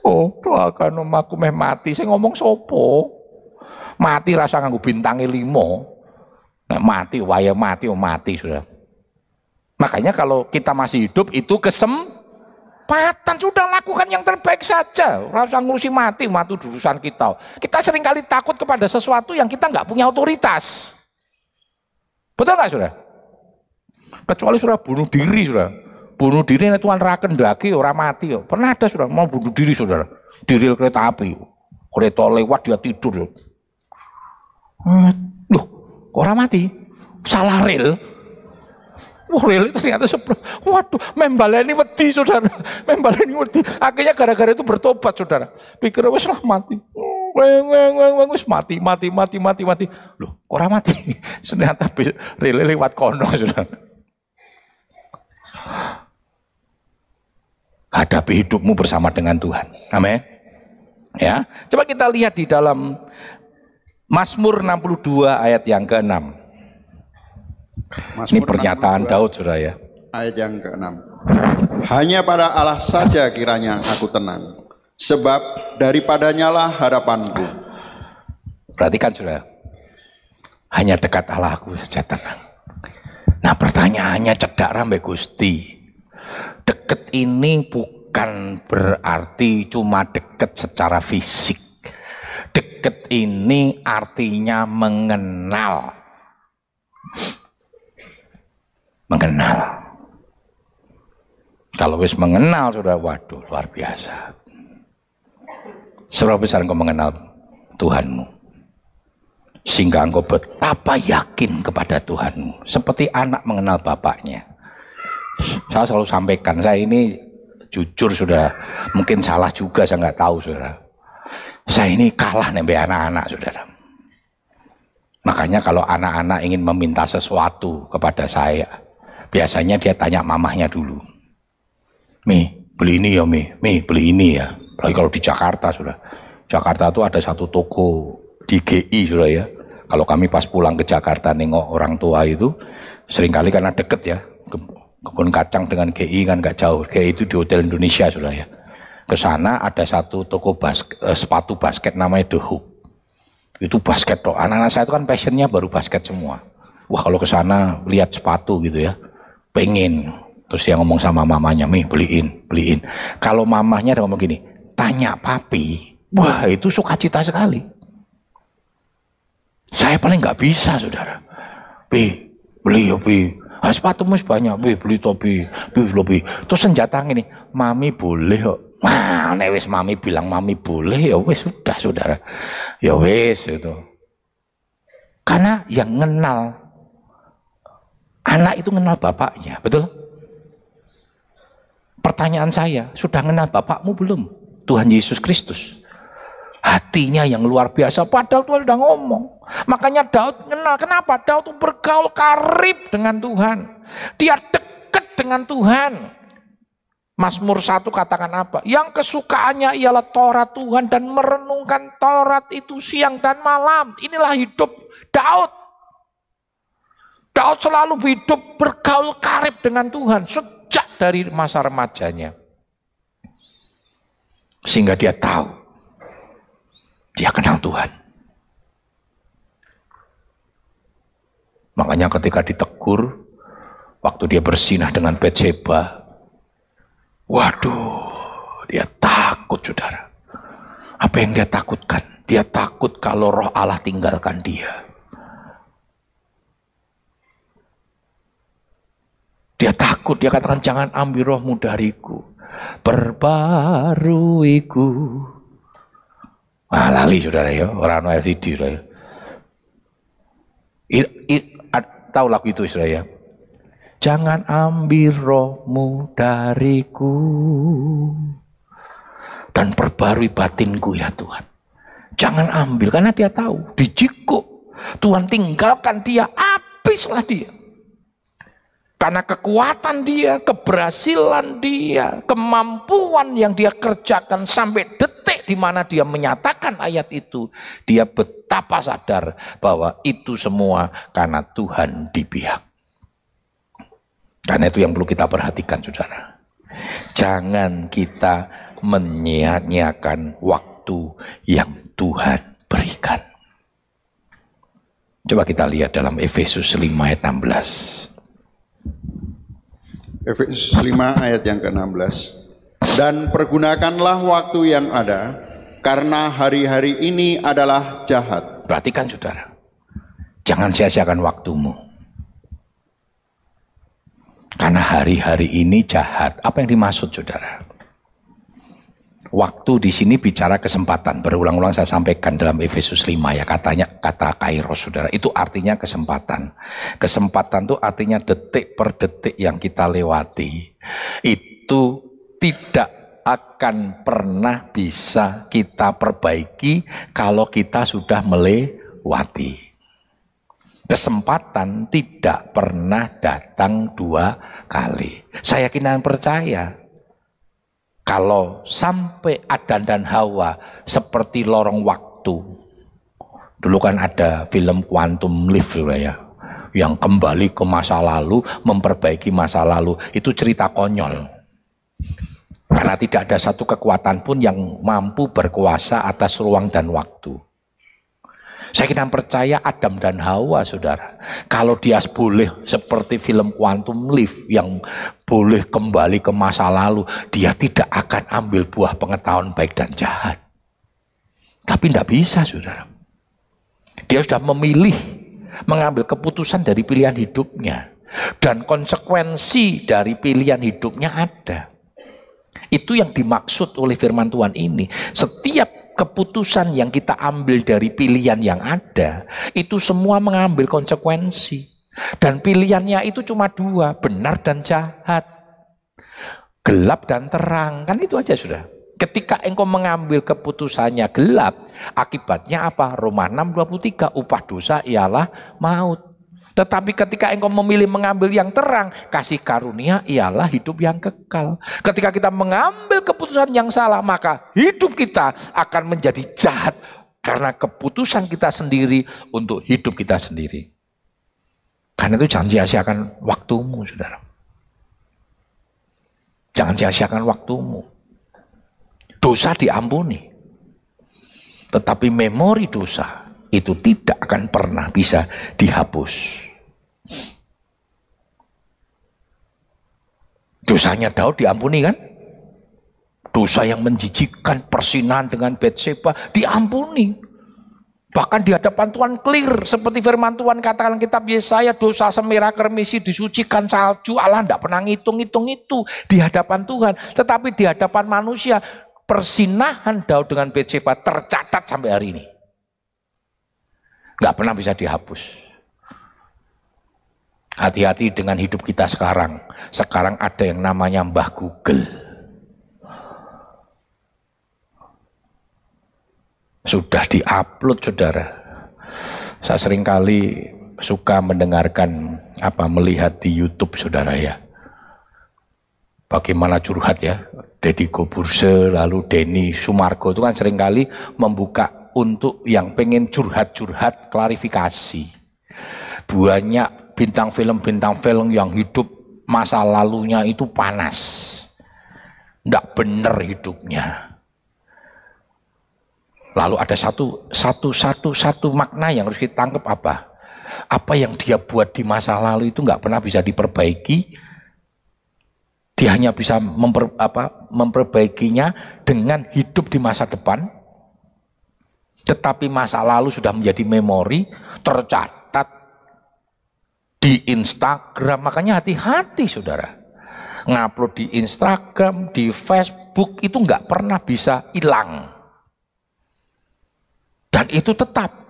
Oh, doakan aku meh mati. Saya ngomong sopo. Mati rasa nganggu bintangi limo. Nek mati, waya mati, oh mati sudah. Makanya kalau kita masih hidup itu kesempatan sudah lakukan yang terbaik saja. Rasa ngurusi mati, mati urusan kita. Kita sering kali takut kepada sesuatu yang kita nggak punya otoritas. Betul nggak sudah? Kecuali sudah bunuh diri sudah bunuh diri ini tuan raken daki orang mati yo. Pernah ada sudah mau bunuh diri saudara di rel kereta api. Kereta lewat dia tidur. Eh, loh, orang mati? Salah rel. Wah rel ternyata sebelah. Waduh, membaleni wedi saudara. Membaleni wedi. Akhirnya gara-gara itu bertobat saudara. Pikir wes lah mati. Weng, weng, weng, weng, wes mati, mati, mati, mati, mati. Loh, orang mati. Ternyata rel lewat kono saudara. hadapi hidupmu bersama dengan Tuhan. Amin. Ya, coba kita lihat di dalam Mazmur 62 ayat yang ke-6. Ini pernyataan 62, Daud Saudara ya. Ayat yang ke-6. Hanya pada Allah saja kiranya aku tenang, sebab daripadanya lah harapanku. Perhatikan Saudara. Hanya dekat Allah aku saja tenang. Nah pertanyaannya cedak rambe Gusti deket ini bukan berarti cuma deket secara fisik. Deket ini artinya mengenal. Mengenal. Kalau wis mengenal sudah waduh luar biasa. Seberapa besar engkau mengenal Tuhanmu? Sehingga engkau betapa yakin kepada Tuhanmu. Seperti anak mengenal bapaknya. Saya selalu sampaikan, saya ini jujur sudah mungkin salah juga saya nggak tahu saudara. Saya ini kalah nih anak-anak saudara. Makanya kalau anak-anak ingin meminta sesuatu kepada saya, biasanya dia tanya mamahnya dulu. Mi, beli ini ya Mi, Mi beli ini ya. Apalagi kalau di Jakarta sudah. Jakarta itu ada satu toko di GI sudah ya. Kalau kami pas pulang ke Jakarta nengok orang tua itu, sering kali karena deket ya, kebun kacang dengan GI kan gak jauh. GI itu di Hotel Indonesia sudah ya. Ke sana ada satu toko bas, eh, sepatu basket namanya The Hook. Itu basket toh. Anak-anak saya itu kan passionnya baru basket semua. Wah kalau ke sana lihat sepatu gitu ya, pengen. Terus dia ngomong sama mamanya, mi beliin, beliin. Kalau mamahnya ada ngomong gini, tanya papi, wah itu sukacita sekali. Saya paling nggak bisa saudara. Pi, beli ya pi. Ah, sepatu mus banyak, pi beli topi, pi lebih. Terus senjata ini, mami boleh kok. Wah, wis mami bilang mami boleh ya wis sudah saudara. Ya wis itu. Karena yang kenal anak itu kenal bapaknya, betul? Pertanyaan saya, sudah kenal bapakmu belum? Tuhan Yesus Kristus. Hatinya yang luar biasa, padahal Tuhan sudah ngomong. Makanya Daud kenal, kenapa? Daud itu bergaul karib dengan Tuhan. Dia dekat dengan Tuhan. Mazmur 1 katakan apa? Yang kesukaannya ialah Taurat Tuhan dan merenungkan Taurat itu siang dan malam. Inilah hidup Daud. Daud selalu hidup bergaul karib dengan Tuhan sejak dari masa remajanya. Sehingga dia tahu. Dia kenal Tuhan. Makanya ketika ditegur, waktu dia bersinah dengan Betseba, waduh, dia takut saudara. Apa yang dia takutkan? Dia takut kalau roh Allah tinggalkan dia. Dia takut, dia katakan jangan ambil rohmu dariku perbaruiku. Wah, lali saudara ya, orang no LCD ya. It, it, tahu lagu itu saudara ya. Jangan ambil rohmu dariku dan perbarui batinku ya Tuhan. Jangan ambil karena dia tahu di Tuhan tinggalkan dia habislah dia. Karena kekuatan dia, keberhasilan dia, kemampuan yang dia kerjakan sampai detik di mana dia menyatakan ayat itu, dia betapa sadar bahwa itu semua karena Tuhan di pihak. Karena itu yang perlu kita perhatikan saudara. Jangan kita menyia-nyiakan waktu yang Tuhan berikan. Coba kita lihat dalam Efesus 5 ayat 16. Efesus 5 ayat yang ke-16. Dan pergunakanlah waktu yang ada, karena hari-hari ini adalah jahat. Perhatikan saudara, jangan sia-siakan waktumu. Karena hari-hari ini jahat. Apa yang dimaksud saudara? Waktu di sini bicara kesempatan. Berulang-ulang saya sampaikan dalam Efesus 5 ya katanya kata kairos saudara. Itu artinya kesempatan. Kesempatan itu artinya detik per detik yang kita lewati. Itu tidak akan pernah bisa kita perbaiki kalau kita sudah melewati. Kesempatan tidak pernah datang dua kali. Saya yakin dan percaya kalau sampai Adan dan Hawa seperti lorong waktu. Dulu kan ada film Quantum Leap ya, yang kembali ke masa lalu, memperbaiki masa lalu. Itu cerita konyol. Karena tidak ada satu kekuatan pun yang mampu berkuasa atas ruang dan waktu. Saya kira percaya Adam dan Hawa, saudara. Kalau dia boleh seperti film Quantum Leap yang boleh kembali ke masa lalu, dia tidak akan ambil buah pengetahuan baik dan jahat. Tapi tidak bisa, saudara. Dia sudah memilih mengambil keputusan dari pilihan hidupnya. Dan konsekuensi dari pilihan hidupnya ada. Itu yang dimaksud oleh firman Tuhan ini. Setiap keputusan yang kita ambil dari pilihan yang ada, itu semua mengambil konsekuensi. Dan pilihannya itu cuma dua, benar dan jahat. Gelap dan terang, kan itu aja sudah. Ketika engkau mengambil keputusannya gelap, akibatnya apa? Roma 6:23, upah dosa ialah maut. Tetapi ketika engkau memilih mengambil yang terang, kasih karunia ialah hidup yang kekal. Ketika kita mengambil keputusan yang salah, maka hidup kita akan menjadi jahat karena keputusan kita sendiri untuk hidup kita sendiri. Karena itu jangan sia-siakan waktumu, saudara. Jangan sia-siakan waktumu. Dosa diampuni. Tetapi memori dosa itu tidak akan pernah bisa dihapus. Dosanya Daud diampuni kan? Dosa yang menjijikkan persinahan dengan Betseba diampuni. Bahkan di hadapan Tuhan clear seperti firman Tuhan katakan kitab Yesaya dosa semerah kermisi disucikan salju Allah tidak pernah ngitung-ngitung itu di hadapan Tuhan. Tetapi di hadapan manusia persinahan Daud dengan Betseba tercatat sampai hari ini. Nggak pernah bisa dihapus. Hati-hati dengan hidup kita sekarang. Sekarang ada yang namanya Mbah Google. Sudah diupload saudara. Saya sering kali suka mendengarkan apa melihat di YouTube saudara ya. Bagaimana curhat ya. Deddy Goburse lalu Denny Sumargo itu kan sering kali membuka untuk yang pengen curhat-curhat klarifikasi. Banyak bintang film-bintang film yang hidup masa lalunya itu panas. Tidak benar hidupnya. Lalu ada satu satu satu satu makna yang harus kita tangkap apa? Apa yang dia buat di masa lalu itu nggak pernah bisa diperbaiki. Dia hanya bisa memper, apa, memperbaikinya dengan hidup di masa depan. Tetapi masa lalu sudah menjadi memori tercatat di Instagram. Makanya hati-hati saudara. Ngupload di Instagram, di Facebook itu nggak pernah bisa hilang. Dan itu tetap.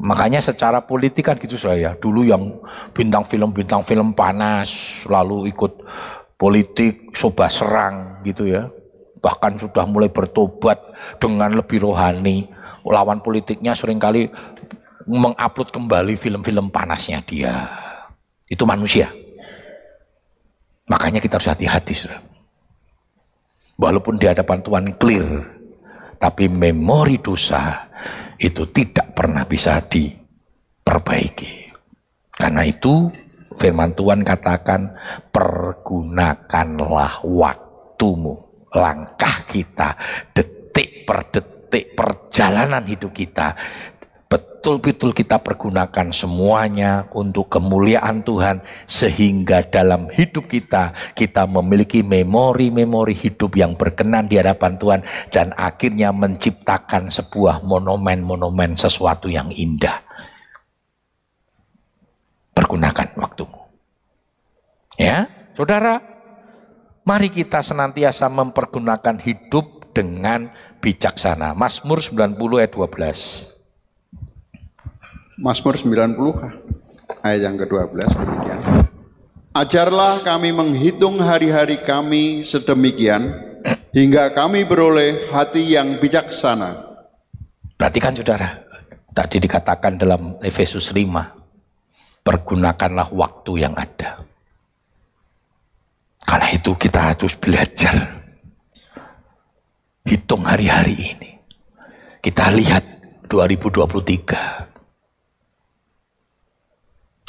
Makanya secara politik kan gitu saya. Dulu yang bintang film-bintang film panas, lalu ikut politik, coba serang gitu ya. Bahkan sudah mulai bertobat dengan lebih rohani. Lawan politiknya sering kali mengupload kembali film-film panasnya dia. Itu manusia. Makanya kita harus hati-hati. Walaupun di hadapan Tuhan clear, tapi memori dosa itu tidak pernah bisa diperbaiki. Karena itu firman Tuhan katakan, pergunakanlah waktumu, langkah kita, detik per detik perjalanan hidup kita betul-betul kita pergunakan semuanya untuk kemuliaan Tuhan sehingga dalam hidup kita kita memiliki memori-memori hidup yang berkenan di hadapan Tuhan dan akhirnya menciptakan sebuah monumen-monumen sesuatu yang indah. Pergunakan waktumu. Ya, Saudara, mari kita senantiasa mempergunakan hidup dengan bijaksana. Mazmur 90 ayat 12. Mazmur 90 ayat yang ke-12 demikian. Ajarlah kami menghitung hari-hari kami sedemikian hingga kami beroleh hati yang bijaksana. Perhatikan saudara, tadi dikatakan dalam Efesus 5, pergunakanlah waktu yang ada. Karena itu kita harus belajar hitung hari-hari ini. Kita lihat 2023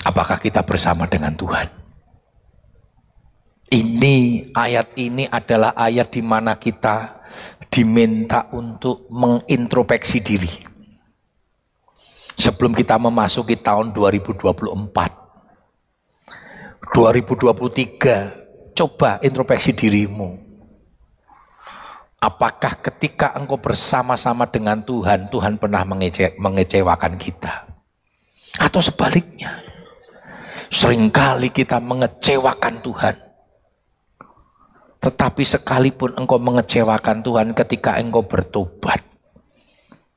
Apakah kita bersama dengan Tuhan? Ini ayat ini adalah ayat di mana kita diminta untuk mengintrospeksi diri. Sebelum kita memasuki tahun 2024. 2023 coba introspeksi dirimu. Apakah ketika engkau bersama-sama dengan Tuhan, Tuhan pernah mengece mengecewakan kita? Atau sebaliknya? Seringkali kita mengecewakan Tuhan. Tetapi sekalipun engkau mengecewakan Tuhan ketika engkau bertobat,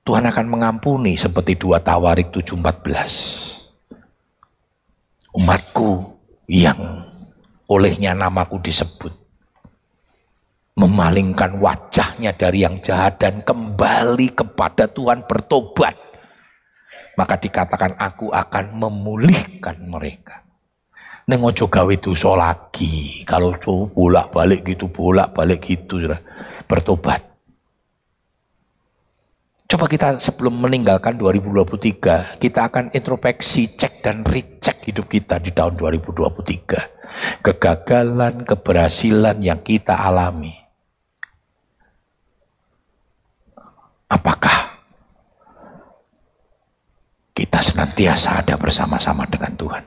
Tuhan akan mengampuni seperti dua Tawarik 7:14. Umatku yang olehnya namaku disebut memalingkan wajahnya dari yang jahat dan kembali kepada Tuhan bertobat maka dikatakan aku akan memulihkan mereka Neng ojo gawe dosa lagi. Kalau bolak-balik gitu, bolak-balik gitu, bertobat. Coba kita sebelum meninggalkan 2023, kita akan introspeksi, cek dan recheck hidup kita di tahun 2023. Kegagalan, keberhasilan yang kita alami. Apakah kita senantiasa ada bersama-sama dengan Tuhan?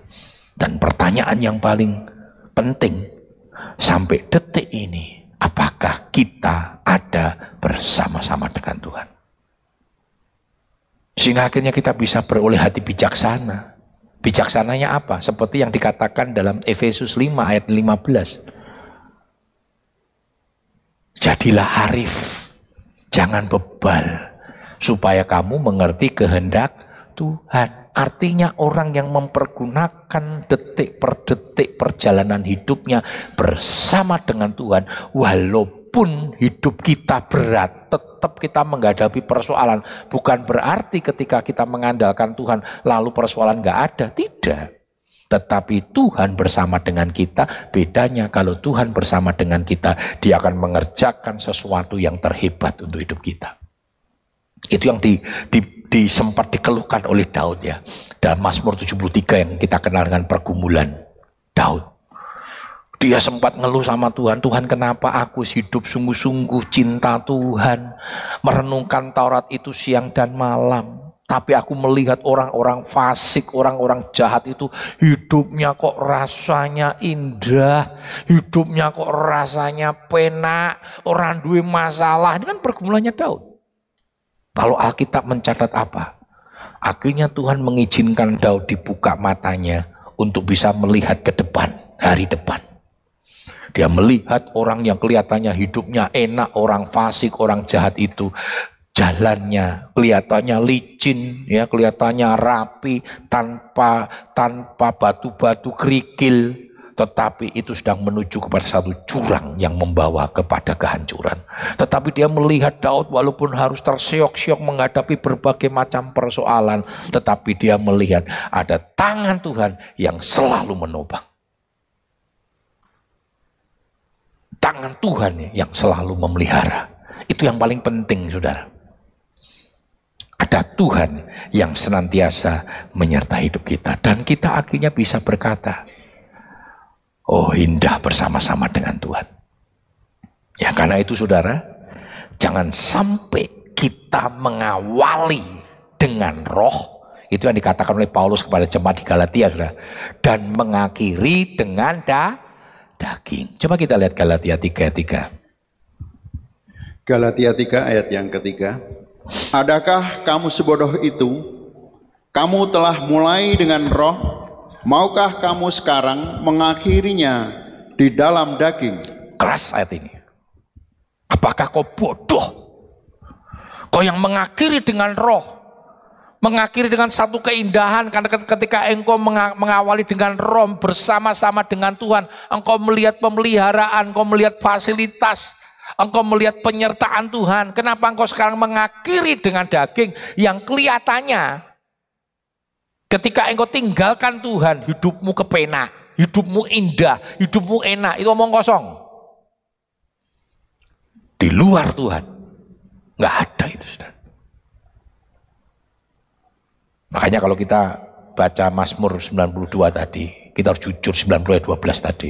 Dan pertanyaan yang paling penting sampai detik ini, apakah kita ada bersama-sama dengan Tuhan? Sehingga akhirnya kita bisa beroleh hati bijaksana. Bijaksananya apa? Seperti yang dikatakan dalam Efesus 5 ayat 15. Jadilah arif, jangan bebal, supaya kamu mengerti kehendak Tuhan. Artinya orang yang mempergunakan detik per detik perjalanan hidupnya bersama dengan Tuhan. Walaupun hidup kita berat, tetap kita menghadapi persoalan. Bukan berarti ketika kita mengandalkan Tuhan lalu persoalan nggak ada. Tidak. Tetapi Tuhan bersama dengan kita, bedanya kalau Tuhan bersama dengan kita, dia akan mengerjakan sesuatu yang terhebat untuk hidup kita. Itu yang di, di di, sempat dikeluhkan oleh Daud ya. Dalam Mazmur 73 yang kita kenal dengan pergumulan Daud. Dia sempat ngeluh sama Tuhan, Tuhan kenapa aku hidup sungguh-sungguh cinta Tuhan. Merenungkan Taurat itu siang dan malam. Tapi aku melihat orang-orang fasik, orang-orang jahat itu hidupnya kok rasanya indah, hidupnya kok rasanya penak, orang duwe masalah. Ini kan pergumulannya Daud. Kalau Alkitab mencatat apa? Akhirnya Tuhan mengizinkan Daud dibuka matanya untuk bisa melihat ke depan, hari depan. Dia melihat orang yang kelihatannya hidupnya enak, orang fasik, orang jahat itu jalannya kelihatannya licin ya kelihatannya rapi tanpa tanpa batu-batu kerikil tetapi itu sedang menuju kepada satu jurang yang membawa kepada kehancuran. Tetapi dia melihat Daud walaupun harus terseok-seok menghadapi berbagai macam persoalan, tetapi dia melihat ada tangan Tuhan yang selalu menopang. Tangan Tuhan yang selalu memelihara. Itu yang paling penting, saudara. Ada Tuhan yang senantiasa menyertai hidup kita. Dan kita akhirnya bisa berkata, Oh indah bersama-sama dengan Tuhan. Ya karena itu saudara, jangan sampai kita mengawali dengan roh, itu yang dikatakan oleh Paulus kepada jemaat di Galatia saudara, dan mengakhiri dengan da, daging. Coba kita lihat Galatia 3 3. Galatia 3 ayat yang ketiga. Adakah kamu sebodoh itu? Kamu telah mulai dengan roh, Maukah kamu sekarang mengakhirinya di dalam daging? Keras ayat ini. Apakah kau bodoh? Kau yang mengakhiri dengan roh. Mengakhiri dengan satu keindahan karena ketika engkau mengawali dengan roh bersama-sama dengan Tuhan, engkau melihat pemeliharaan, engkau melihat fasilitas, engkau melihat penyertaan Tuhan. Kenapa engkau sekarang mengakhiri dengan daging yang kelihatannya Ketika engkau tinggalkan Tuhan, hidupmu kepenak, hidupmu indah, hidupmu enak, itu omong kosong. Di luar Tuhan, nggak ada itu, saudara. Makanya kalau kita baca Mazmur 92 tadi, kita harus jujur 90 ayat 12 tadi.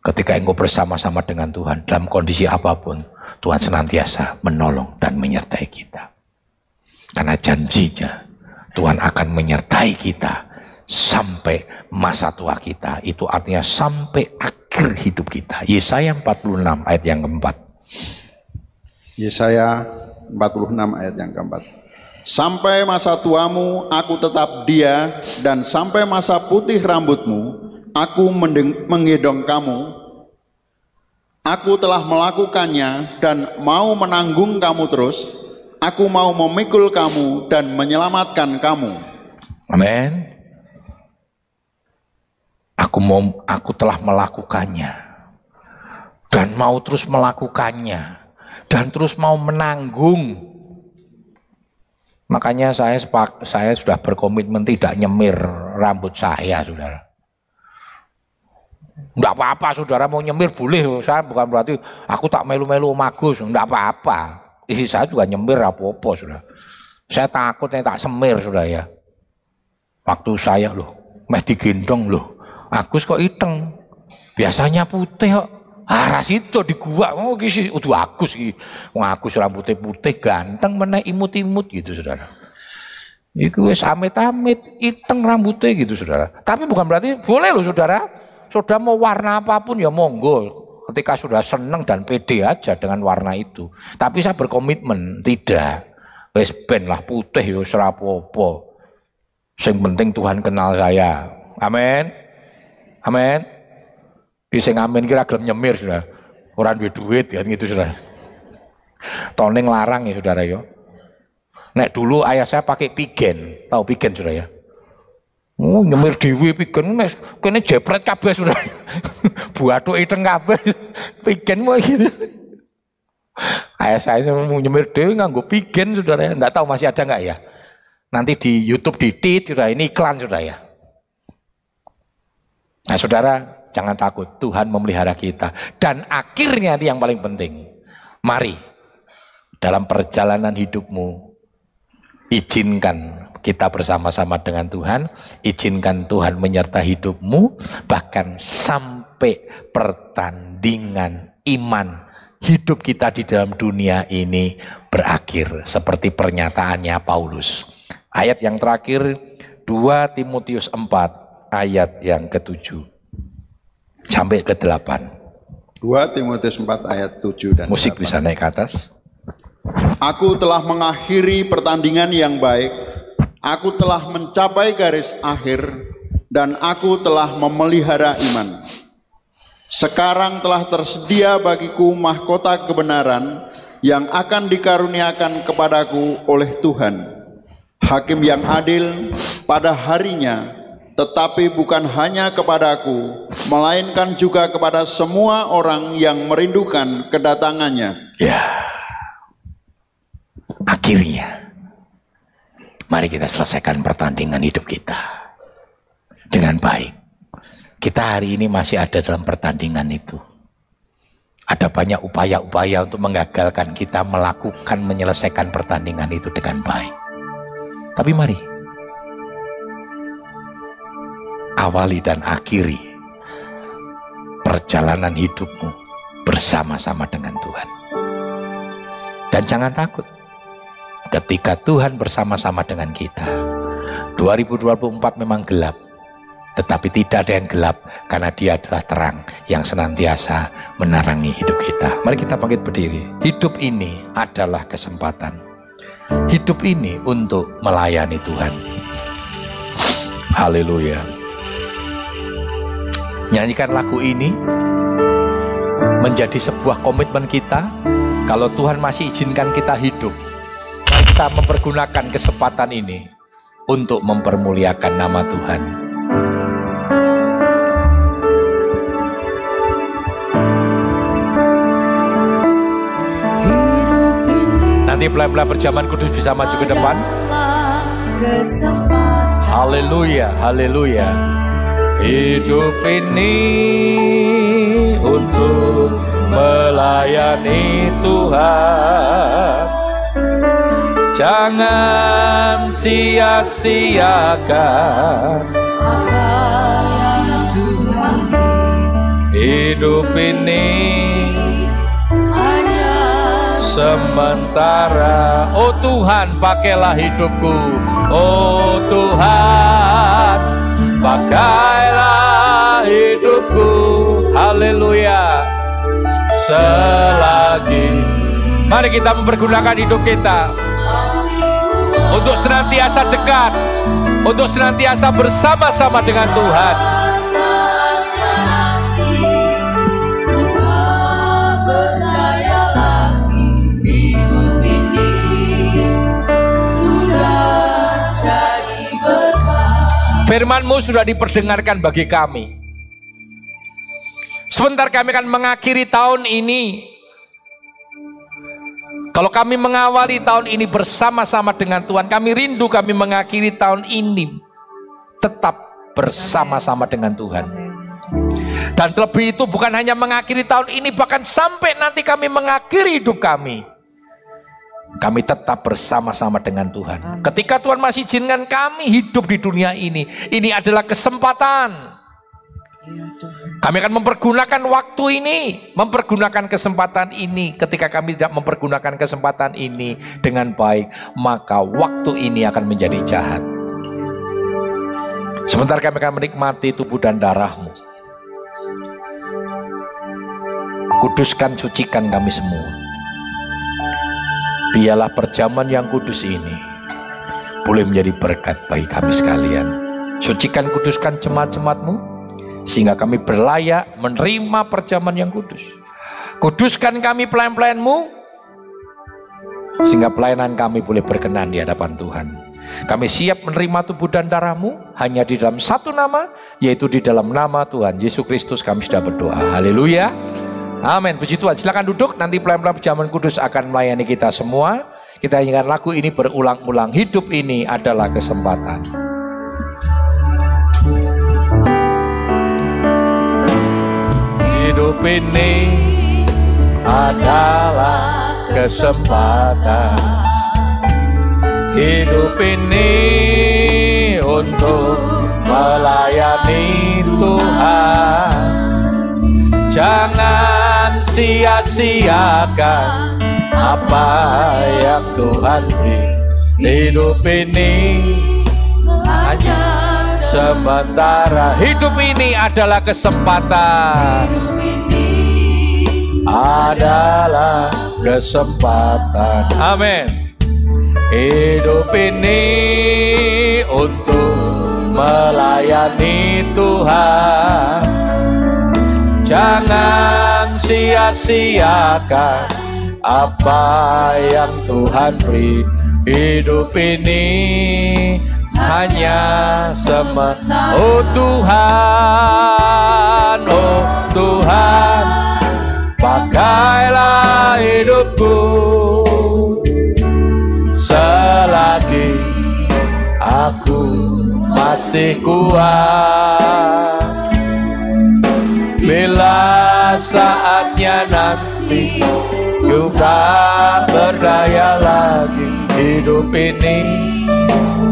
Ketika engkau bersama-sama dengan Tuhan, dalam kondisi apa pun, Tuhan senantiasa menolong dan menyertai kita. Karena janjinya, Tuhan akan menyertai kita sampai masa tua kita. Itu artinya sampai akhir hidup kita. Yesaya 46 ayat yang keempat. Yesaya 46 ayat yang keempat. Sampai masa tuamu aku tetap dia dan sampai masa putih rambutmu aku menggedong kamu. Aku telah melakukannya dan mau menanggung kamu terus. Aku mau memikul kamu dan menyelamatkan kamu. Amin. Aku mau aku telah melakukannya dan mau terus melakukannya dan terus mau menanggung. Makanya saya sepak- saya sudah berkomitmen tidak nyemir rambut saya, Saudara. Enggak apa-apa, Saudara mau nyemir boleh. Saya bukan berarti aku tak melu-melu Om Agus, enggak apa-apa. Isi saya juga nyemir apa-apa, Saudara. Saya takut nih tak semir, Saudara ya. Waktu saya loh, meh digendong loh. Agus kok iteng. Biasanya putih kok. Ah, ras itu di gua. Oh, kisi udah Agus iki. Wong Agus rambutnya putih ganteng meneh imut-imut gitu, Saudara. Iku wis amit-amit, iteng rambutnya gitu, Saudara. Tapi bukan berarti boleh loh, Saudara. Saudara mau warna apa pun ya monggo. Ketika sudah seneng dan pede aja dengan warna itu. Tapi saya berkomitmen tidak. Wis ben lah putih ya apa-apa. Sing penting Tuhan kenal saya. Amin. Amin. Di sing amin kira gelem nyemir sudah. Orang duit duit kan gitu sudah. Toning larang ya saudara yo. Nek dulu ayah saya pakai pigen, tahu pigen sudah ya. Oh, nyemir dewi pigen nek kene jepret kabeh sudah. Buatu iteng kabeh. Pigen mau gitu. Ayah saya mau nyemir dewi nganggo pigen saudara ya. Enggak tahu masih ada enggak ya? Nanti di YouTube di tit sudah ini iklan sudah ya. Nah saudara jangan takut Tuhan memelihara kita. Dan akhirnya ini yang paling penting. Mari dalam perjalanan hidupmu izinkan kita bersama-sama dengan Tuhan. Izinkan Tuhan menyertai hidupmu. Bahkan sampai pertandingan iman hidup kita di dalam dunia ini berakhir. Seperti pernyataannya Paulus. Ayat yang terakhir 2 Timotius 4 ayat yang ketujuh sampai ke delapan. 2 Timotius 4 ayat 7 dan Musik 8. bisa naik ke atas. Aku telah mengakhiri pertandingan yang baik. Aku telah mencapai garis akhir dan aku telah memelihara iman. Sekarang telah tersedia bagiku mahkota kebenaran yang akan dikaruniakan kepadaku oleh Tuhan. Hakim yang adil pada harinya, tetapi bukan hanya kepadaku, melainkan juga kepada semua orang yang merindukan kedatangannya. Ya. Akhirnya mari kita selesaikan pertandingan hidup kita dengan baik. Kita hari ini masih ada dalam pertandingan itu. Ada banyak upaya-upaya untuk menggagalkan kita melakukan menyelesaikan pertandingan itu dengan baik. Tapi mari awali dan akhiri perjalanan hidupmu bersama-sama dengan Tuhan. Dan jangan takut ketika Tuhan bersama-sama dengan kita. 2024 memang gelap, tetapi tidak ada yang gelap karena dia adalah terang yang senantiasa menerangi hidup kita. Mari kita bangkit berdiri. Hidup ini adalah kesempatan. Hidup ini untuk melayani Tuhan. Haleluya. Nyanyikan lagu ini menjadi sebuah komitmen kita. Kalau Tuhan masih izinkan kita hidup, kita mempergunakan kesempatan ini untuk mempermuliakan nama Tuhan. Nanti pelan-pelan berjaman kudus bisa maju ke depan. Haleluya, haleluya. Hidup ini untuk melayani Tuhan. Jangan sia-siakan hidup ini hanya sementara. Oh Tuhan, pakailah hidupku. Oh Tuhan, pakailah hidupku. Haleluya. Selagi Mari kita mempergunakan hidup kita. untuk senantiasa dekat, untuk senantiasa bersama-sama dengan Tuhan. Firmanmu sudah diperdengarkan bagi kami. Sebentar kami akan mengakhiri tahun ini. Kalau kami mengawali tahun ini bersama-sama dengan Tuhan, kami rindu kami mengakhiri tahun ini tetap bersama-sama dengan Tuhan. Dan terlebih itu bukan hanya mengakhiri tahun ini, bahkan sampai nanti kami mengakhiri hidup kami. Kami tetap bersama-sama dengan Tuhan. Ketika Tuhan masih izinkan kami hidup di dunia ini, ini adalah kesempatan. Kami akan mempergunakan waktu ini, mempergunakan kesempatan ini. Ketika kami tidak mempergunakan kesempatan ini dengan baik, maka waktu ini akan menjadi jahat. Sebentar kami akan menikmati tubuh dan darahmu. Kuduskan, sucikan kami semua. Biarlah perjamuan yang kudus ini boleh menjadi berkat bagi kami sekalian. Sucikan, kuduskan jemaat-jemaatmu, sehingga kami berlayak menerima perjamuan yang kudus. Kuduskan kami pelayan-pelayanmu, sehingga pelayanan kami boleh berkenan di hadapan Tuhan. Kami siap menerima tubuh dan darahmu hanya di dalam satu nama, yaitu di dalam nama Tuhan Yesus Kristus kami sudah berdoa. Haleluya. Amin. Puji Tuhan. Silakan duduk. Nanti pelayan-pelayan perjamuan kudus akan melayani kita semua. Kita ingat lagu ini berulang-ulang. Hidup ini adalah kesempatan. Hidup ini adalah kesempatan. Hidup ini untuk melayani Tuhan. Jangan sia-siakan apa yang Tuhan beri. Hidup ini hanya sementara. Hidup ini adalah kesempatan. Hidup ini adalah kesempatan. Amin. Hidup ini untuk melayani Tuhan. Jangan sia-siakan apa yang Tuhan beri. Hidup ini hanya sementara. Oh Tuhan, oh Tuhan, pakailah hidupku selagi aku masih kuat. Bila saatnya nanti ku berdaya lagi hidup ini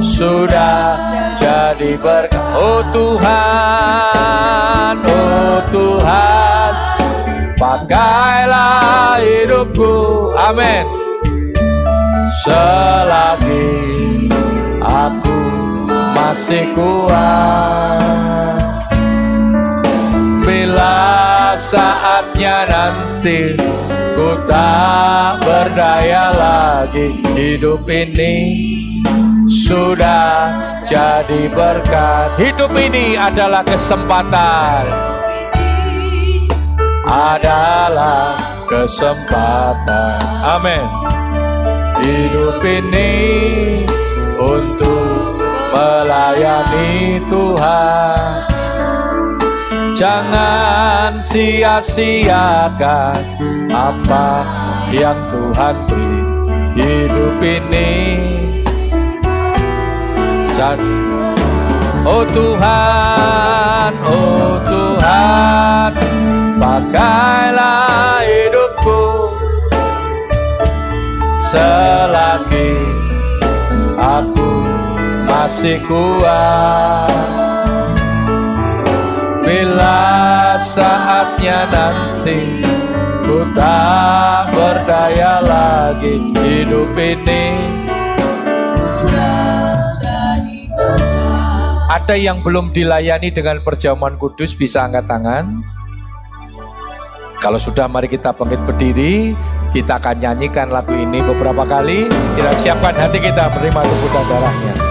sudah jadi berkah. Oh Tuhan, oh Tuhan, pakailah hidupku. Amin. Selagi aku masih kuat. Bila saatnya nanti ku tak berdaya lagi hidup ini sudah jadi berkat. Hidup ini adalah kesempatan. Adalah kesempatan. Amin. Hidup ini untuk melayani Tuhan. Jangan sia-siakan apa yang Tuhan beri hidup ini. Saat Oh Tuhan, oh Tuhan, pakailah hidupku selagi aku masih kuat. Bila saatnya nanti ku tak berdaya lagi hidup ini Ada yang belum dilayani dengan perjamuan kudus bisa angkat tangan. Kalau sudah mari kita bangkit berdiri, Kita akan nyanyikan lagu ini beberapa kali. Kita siapkan hati kita menerima tubuh dan darahnya.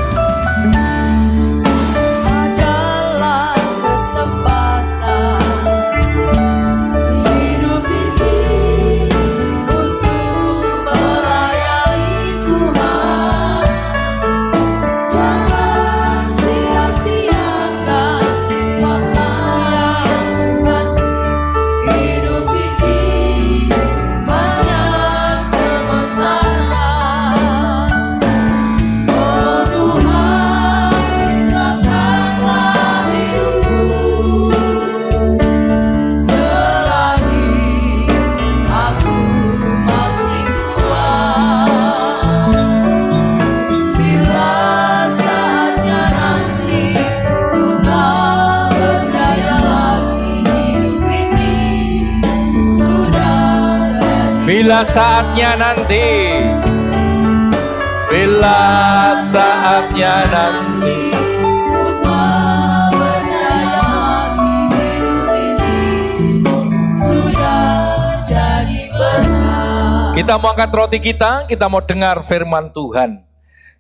Saatnya nanti, bila saatnya nanti. Kita mau angkat roti kita, kita mau dengar firman Tuhan.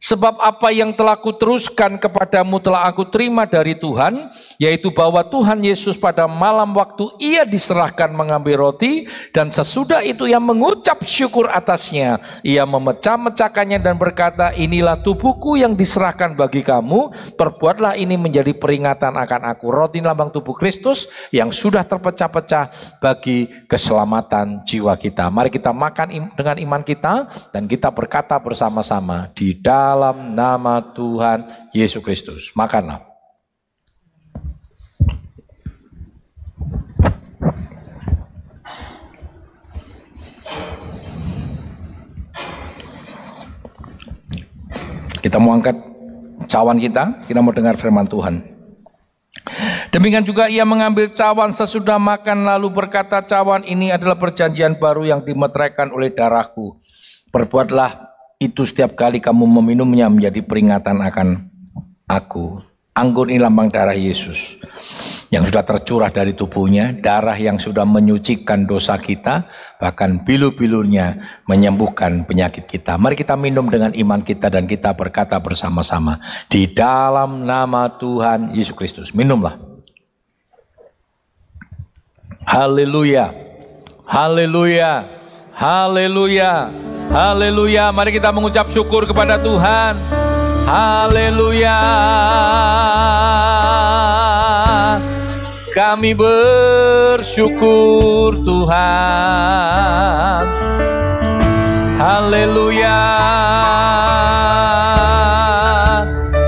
Sebab apa yang telah kuteruskan kepadamu telah aku terima dari Tuhan, yaitu bahwa Tuhan Yesus pada malam waktu ia diserahkan mengambil roti, dan sesudah itu ia mengucap syukur atasnya. Ia memecah-mecahkannya dan berkata, inilah tubuhku yang diserahkan bagi kamu, perbuatlah ini menjadi peringatan akan aku. Roti lambang tubuh Kristus yang sudah terpecah-pecah bagi keselamatan jiwa kita. Mari kita makan dengan iman kita, dan kita berkata bersama-sama di dalam nama Tuhan Yesus Kristus. Makanlah. Kita mau angkat cawan kita, kita mau dengar firman Tuhan. Demikian juga ia mengambil cawan sesudah makan lalu berkata cawan ini adalah perjanjian baru yang dimeteraikan oleh darahku. Perbuatlah itu setiap kali kamu meminumnya menjadi peringatan akan aku. Anggur ini lambang darah Yesus yang sudah tercurah dari tubuhnya, darah yang sudah menyucikan dosa kita, bahkan bilu-bilunya menyembuhkan penyakit kita. Mari kita minum dengan iman kita dan kita berkata bersama-sama di dalam nama Tuhan Yesus Kristus. Minumlah. Haleluya. Haleluya. Haleluya. Haleluya. Mari kita mengucap syukur kepada Tuhan. Haleluya. Kami bersyukur Tuhan. Haleluya.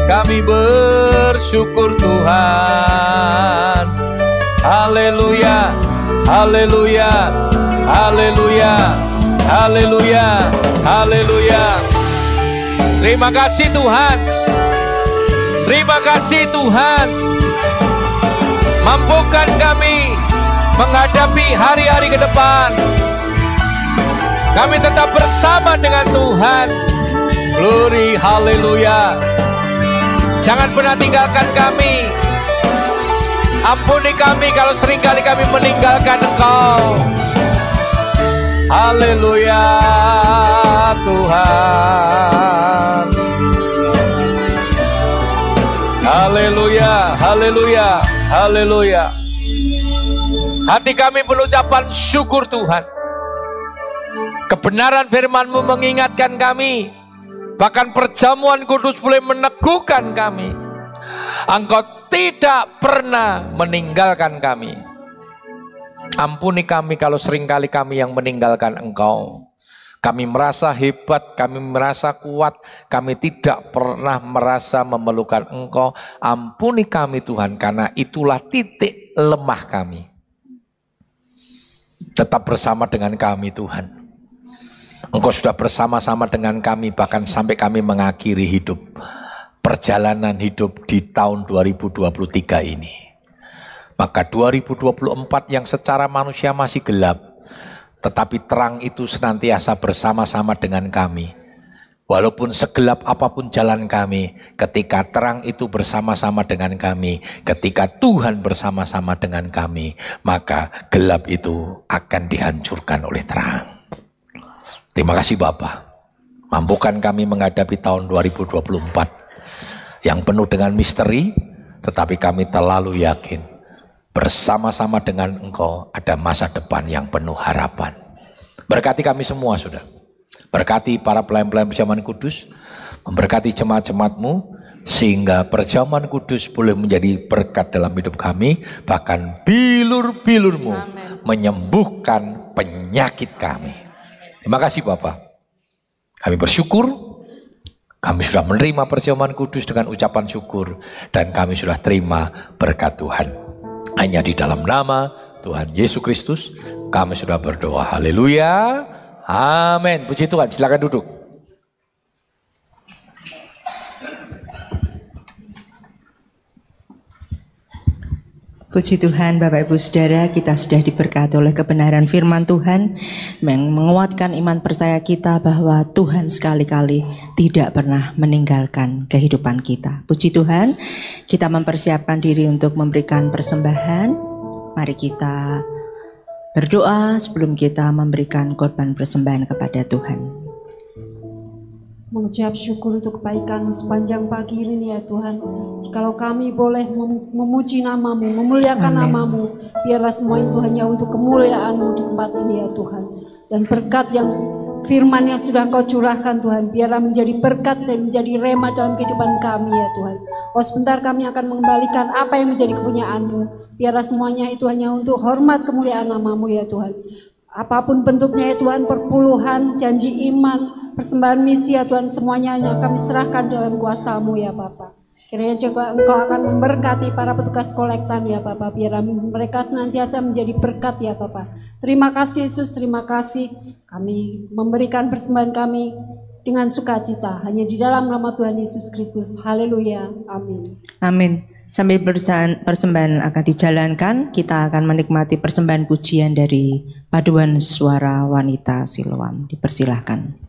Kami bersyukur Tuhan. Haleluya. Haleluya. Haleluya. Haleluya. Haleluya. Terima kasih Tuhan. Terima kasih Tuhan. Mampukan kami menghadapi hari-hari ke depan. Kami tetap bersama dengan Tuhan. Glory, haleluya. Jangan pernah tinggalkan kami. Ampuni kami kalau sering kali kami meninggalkan Engkau. Haleluya Tuhan. Haleluya, haleluya, haleluya. Hati kami mengucapkan syukur Tuhan. Kebenaran firman-Mu mengingatkan kami. Bahkan perjamuan kudus boleh meneguhkan kami. Engkau tidak pernah meninggalkan kami. Ampuni kami kalau sering kali kami yang meninggalkan Engkau. Kami merasa hebat, kami merasa kuat, kami tidak pernah merasa memerlukan Engkau. Ampuni kami Tuhan, karena itulah titik lemah kami. Tetap bersama dengan kami Tuhan. Engkau sudah bersama-sama dengan kami, bahkan sampai kami mengakhiri hidup. Perjalanan hidup di tahun 2023 ini. Maka 2024 yang secara manusia masih gelap, tetapi terang itu senantiasa bersama-sama dengan kami. Walaupun segelap apa pun jalan kami, ketika terang itu bersama-sama dengan kami, ketika Tuhan bersama-sama dengan kami, maka gelap itu akan dihancurkan oleh terang. Terima kasih Bapak. Mampukan kami menghadapi tahun 2024 yang penuh dengan misteri, tetapi kami terlalu yakin bersama-sama dengan Engkau ada masa depan yang penuh harapan. Berkati kami semua sudah. Berkati para pelayan-pelayan perjamuan kudus, memberkati jemaat-jemaatmu, sehingga perjamuan kudus boleh menjadi berkat dalam hidup kami, bahkan bilur-bilurmu menyembuhkan penyakit kami. Terima kasih Bapak. Kami bersyukur, kami sudah menerima perjamuan kudus dengan ucapan syukur, dan kami sudah terima berkat Tuhan. Hanya di dalam nama Tuhan Yesus Kristus, kami sudah berdoa. Haleluya. Amin. Puji Tuhan, silakan duduk. Puji Tuhan Bapak Ibu Saudara kita sudah diberkati oleh kebenaran firman Tuhan yang menguatkan iman percaya kita bahwa Tuhan sekali-kali tidak pernah meninggalkan kehidupan kita. Puji Tuhan kita mempersiapkan diri untuk memberikan persembahan. Mari kita berdoa sebelum kita memberikan korban persembahan kepada Tuhan. Mengucap syukur untuk kebaikan sepanjang pagi ini ya Tuhan. Jikalau kami boleh mem- memuji namamu, memuliakan Amin. namamu, biarlah semua itu hanya untuk kemuliaanmu di tempat ini ya Tuhan. Dan berkat yang firman yang sudah kau curahkan Tuhan, biarlah menjadi berkat dan menjadi rema dalam kehidupan kami ya Tuhan. Oh sebentar kami akan mengembalikan apa yang menjadi kepunyaanmu. Biarlah semuanya itu hanya untuk hormat kemuliaan namamu ya Tuhan. Apa pun bentuknya ya Tuhan, perpuluhan, janji iman, persembahan misi ya Tuhan, semuanya hanya kami serahkan dalam kuasamu ya Bapak. Kiranya juga Engkau akan memberkati para petugas kolektan ya Bapak, biar mereka senantiasa menjadi berkat ya Bapak. Terima kasih Yesus, terima kasih kami memberikan persembahan kami dengan sukacita hanya di dalam nama Tuhan Yesus Kristus. Haleluya. Amin. Amin. Sambil persembahan akan dijalankan, kita akan menikmati persembahan pujian dari paduan suara wanita Siloam. Dipersilahkan.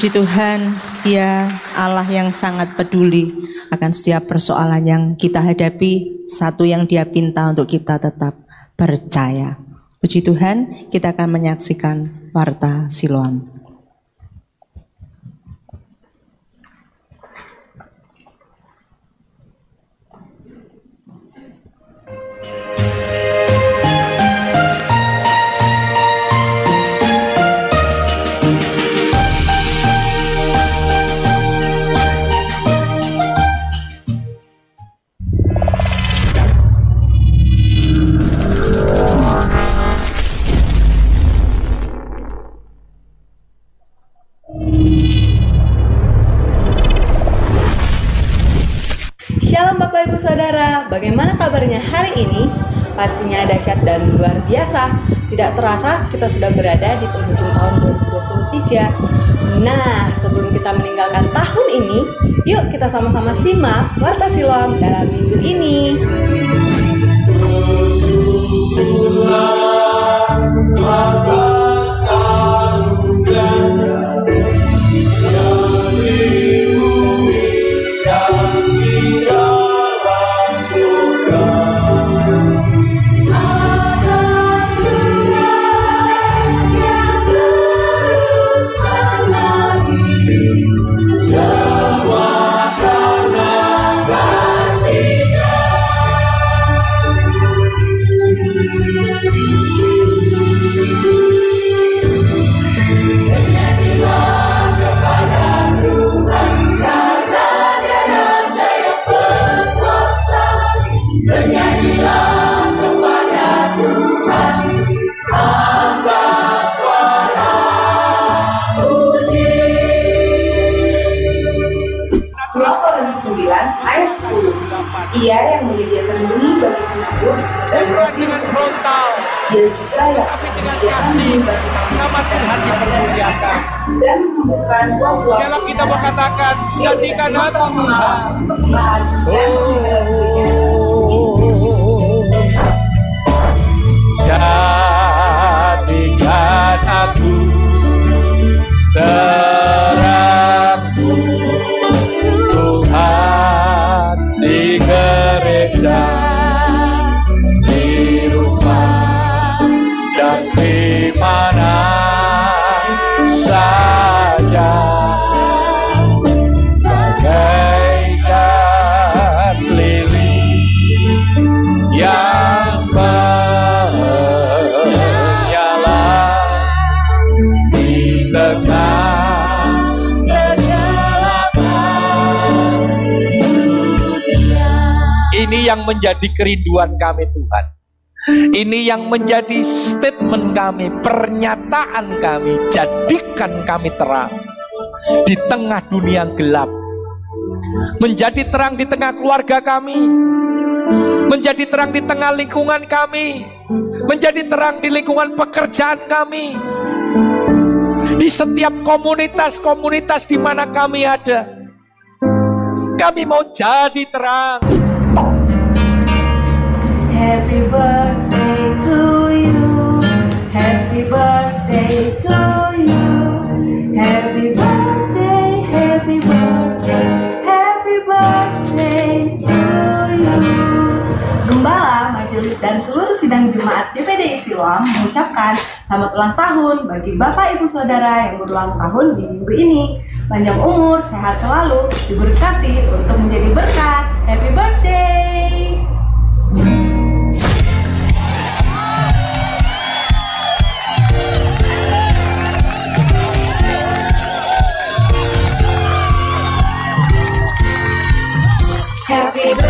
Puji Tuhan, Dia Allah yang sangat peduli akan setiap persoalan yang kita hadapi. Satu yang Dia pinta untuk kita tetap percaya. Puji Tuhan, kita akan menyaksikan warta Siloam. 9 ayat 10. Ia yang menyediakan bumi bagi penabur dan dengan frontal, Dia juga yang nama Tuhan dipermuliakan. dan menumbuhkan buah-buah Sekali lagi kita mau katakan, jadikan hati Tuhan. dan Jadikan aku terangmu menjadi kerinduan kami Tuhan. Ini yang menjadi statement kami, pernyataan kami, jadikan kami terang di tengah dunia yang gelap. Menjadi terang di tengah keluarga kami, menjadi terang di tengah lingkungan kami, menjadi terang di lingkungan pekerjaan kami, di setiap komunitas-komunitas di mana kami ada. Kami mau jadi terang. Happy birthday to you. Happy birthday to you. Happy birthday, happy birthday, happy birthday to you. Gembala, majelis dan seluruh sidang Jumat DPDI Siloam mengucapkan selamat ulang tahun bagi Bapak Ibu Saudara yang berulang tahun di minggu ini. Panjang umur, sehat selalu, diberkati untuk menjadi berkat. Happy birthday! Happy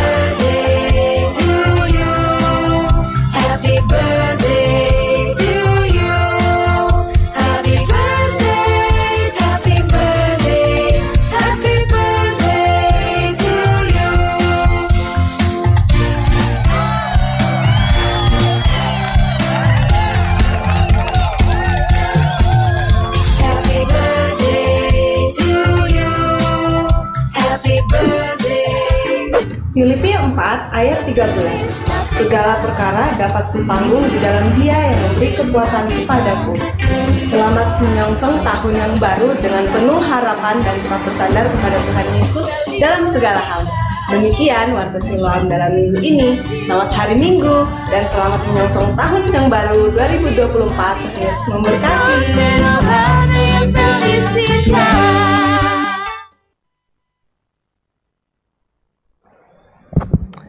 4 ayat 13 Segala perkara dapat kutanggung di dalam dia yang memberi kekuatan kepadaku. Selamat menyongsong tahun yang baru dengan penuh harapan dan tetap bersandar kepada Tuhan Yesus dalam segala hal. Demikian Warta Siloam dalam minggu ini. Selamat hari Minggu dan selamat menyongsong tahun yang baru 2024. Tuhan Yesus memberkati.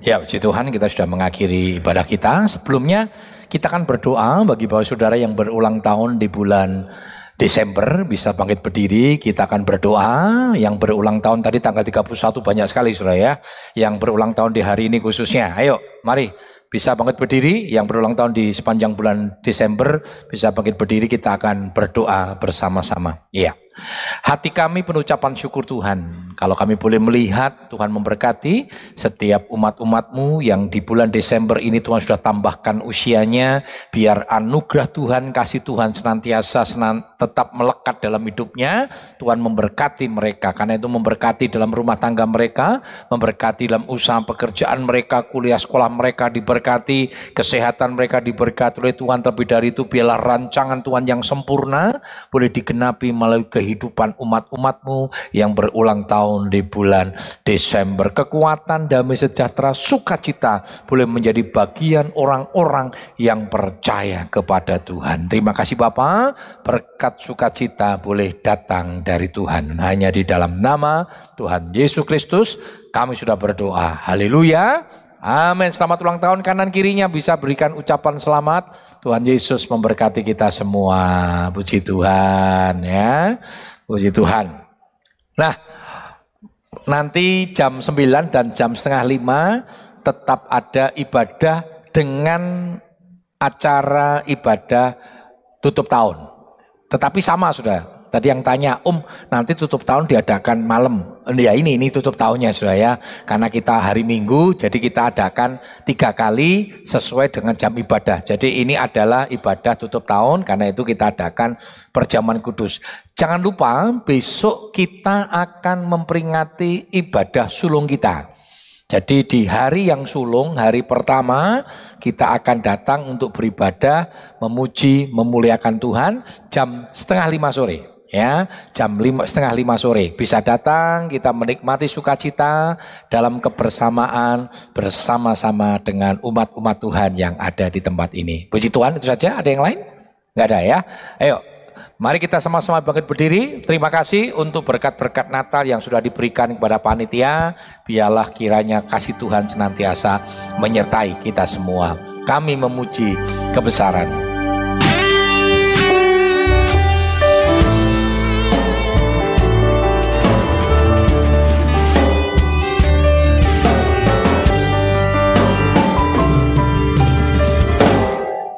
Ya, puji Tuhan kita sudah mengakhiri ibadah kita. Sebelumnya kita kan berdoa bagi bapak saudara yang berulang tahun di bulan Desember bisa bangkit berdiri, kita akan berdoa. Yang berulang tahun tadi tanggal 31 banyak sekali saudara ya. Yang berulang tahun di hari ini khususnya. Ayo, mari bisa bangkit berdiri. Yang berulang tahun di sepanjang bulan Desember bisa bangkit berdiri. Kita akan berdoa bersama-sama. Iya. Hati kami penuh ucapan syukur Tuhan. Kalau kami boleh melihat Tuhan memberkati setiap umat-umatmu yang di bulan Desember ini Tuhan sudah tambahkan usianya. Biar anugerah Tuhan, kasih Tuhan senantiasa senan, tetap melekat dalam hidupnya. Tuhan memberkati mereka. Karena itu memberkati dalam rumah tangga mereka. Memberkati dalam usaha pekerjaan mereka, kuliah sekolah mereka diberkati. Kesehatan mereka diberkati oleh Tuhan. Terlebih dari itu biarlah rancangan Tuhan yang sempurna boleh digenapi melalui kehidupan umat-umatmu yang berulang tahun di bulan Desember. Kekuatan, damai sejahtera, sukacita boleh menjadi bagian orang-orang yang percaya kepada Tuhan. Terima kasih Bapak, berkat sukacita boleh datang dari Tuhan. Hanya di dalam nama Tuhan Yesus Kristus kami sudah berdoa. Haleluya. Amin. Selamat ulang tahun kanan kirinya bisa berikan ucapan selamat. Tuhan Yesus memberkati kita semua. Puji Tuhan ya. Puji Tuhan. Nah, nanti jam 9 dan jam setengah 5 tetap ada ibadah dengan acara ibadah tutup tahun. Tetapi sama sudah. Tadi yang tanya, Om nanti tutup tahun diadakan malam. Ya ini, ini tutup tahunnya sudah ya. Karena kita hari Minggu, jadi kita adakan tiga kali sesuai dengan jam ibadah. Jadi ini adalah ibadah tutup tahun, karena itu kita adakan perjamuan kudus. Jangan lupa besok kita akan memperingati ibadah sulung kita. Jadi di hari yang sulung, hari pertama kita akan datang untuk beribadah, memuji, memuliakan Tuhan jam setengah lima sore. Ya, jam lima, setengah lima sore bisa datang kita menikmati sukacita dalam kebersamaan bersama-sama dengan umat-umat Tuhan yang ada di tempat ini. Puji Tuhan itu saja. Ada yang lain? Nggak ada ya. Ayo, Mari kita sama-sama bangkit berdiri. Terima kasih untuk berkat-berkat Natal yang sudah diberikan kepada panitia. Biarlah kiranya kasih Tuhan senantiasa menyertai kita semua. Kami memuji kebesaran.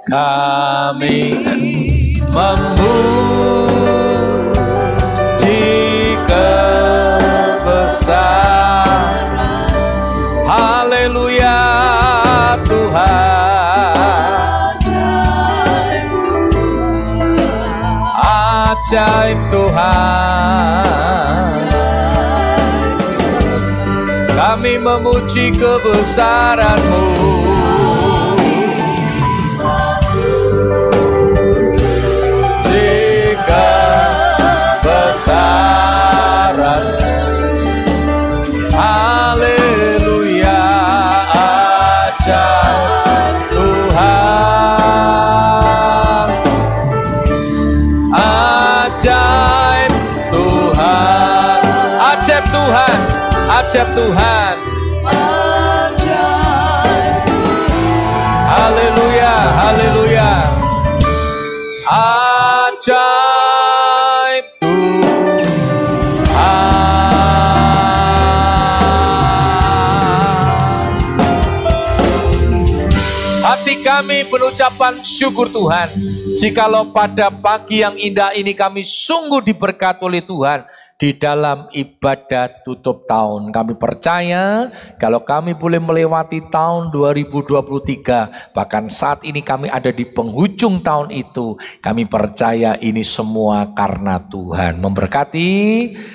Kami memuji kebesaran Haleluya Tuhan. Ajaib Tuhan. Kami memuji kebesaran-Mu Ajaib Tuhan. Haleluya Haleluya. Ajaib Tuhan Hati kami berucapan syukur Tuhan. Jikalau pada pagi yang indah ini kami sungguh diberkati oleh Tuhan di dalam ibadah tutup tahun. Kami percaya kalau kami boleh melewati tahun 2023, bahkan saat ini kami ada di penghujung tahun itu, kami percaya ini semua karena Tuhan memberkati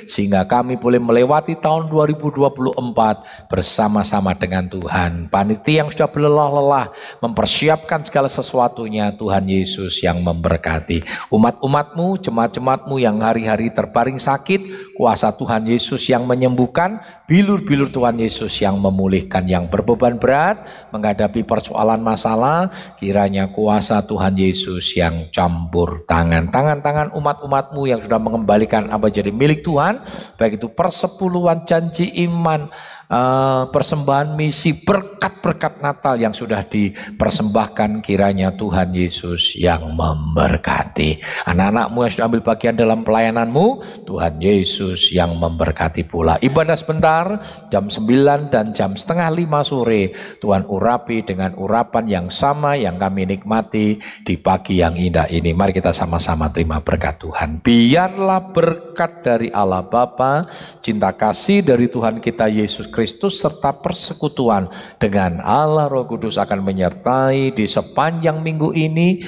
sehingga kami boleh melewati tahun 2024 bersama-sama dengan Tuhan. Panitia yang sudah berlelah-lelah mempersiapkan segala sesuatunya Tuhan Yesus yang memberkati. Umat-umatmu, jemaat-jemaatmu yang hari-hari terbaring sakit, kuasa Tuhan Yesus yang menyembuhkan, bilur-bilur Tuhan Yesus yang memulihkan yang berbeban berat, menghadapi persoalan masalah, kiranya kuasa Tuhan Yesus yang campur tangan. Tangan-tangan umat-umatmu yang sudah mengembalikan apa jadi milik Tuhan, baik itu persepuluhan janji iman, eh, persembahan misi, berkat-berkat Natal yang sudah dipersembahkan kiranya Tuhan Yesus yang memberkati. Anak-anakmu yang sudah ambil bagian dalam pelayananmu, Tuhan Yesus yang memberkati pula. Ibadah sebentar, jam 9 dan jam setengah 5 sore, Tuhan urapi dengan urapan yang sama yang kami nikmati di pagi yang indah ini. Mari kita sama-sama terima berkat Tuhan. Biarlah berkat dari Allah Bapa, cinta kasih dari Tuhan kita Yesus Kristus serta persekutuan dengan Allah Roh Kudus akan menyertai di sepanjang minggu ini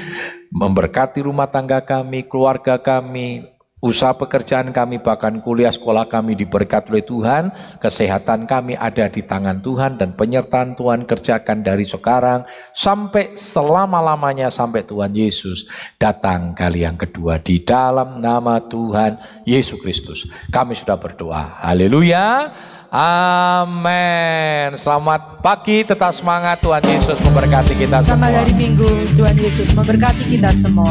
memberkati rumah tangga kami, keluarga kami, usaha pekerjaan kami, bahkan kuliah sekolah kami diberkati oleh Tuhan, kesehatan kami ada di tangan Tuhan dan penyertaan Tuhan kerjakan dari sekarang sampai selama-lamanya sampai Tuhan Yesus datang kali yang kedua di dalam nama Tuhan Yesus Kristus. Kami sudah berdoa. Haleluya. Amin. Selamat pagi, tetap semangat. Tuhan Yesus memberkati kita Selamat semua. hari Minggu, Tuhan Yesus memberkati kita semua.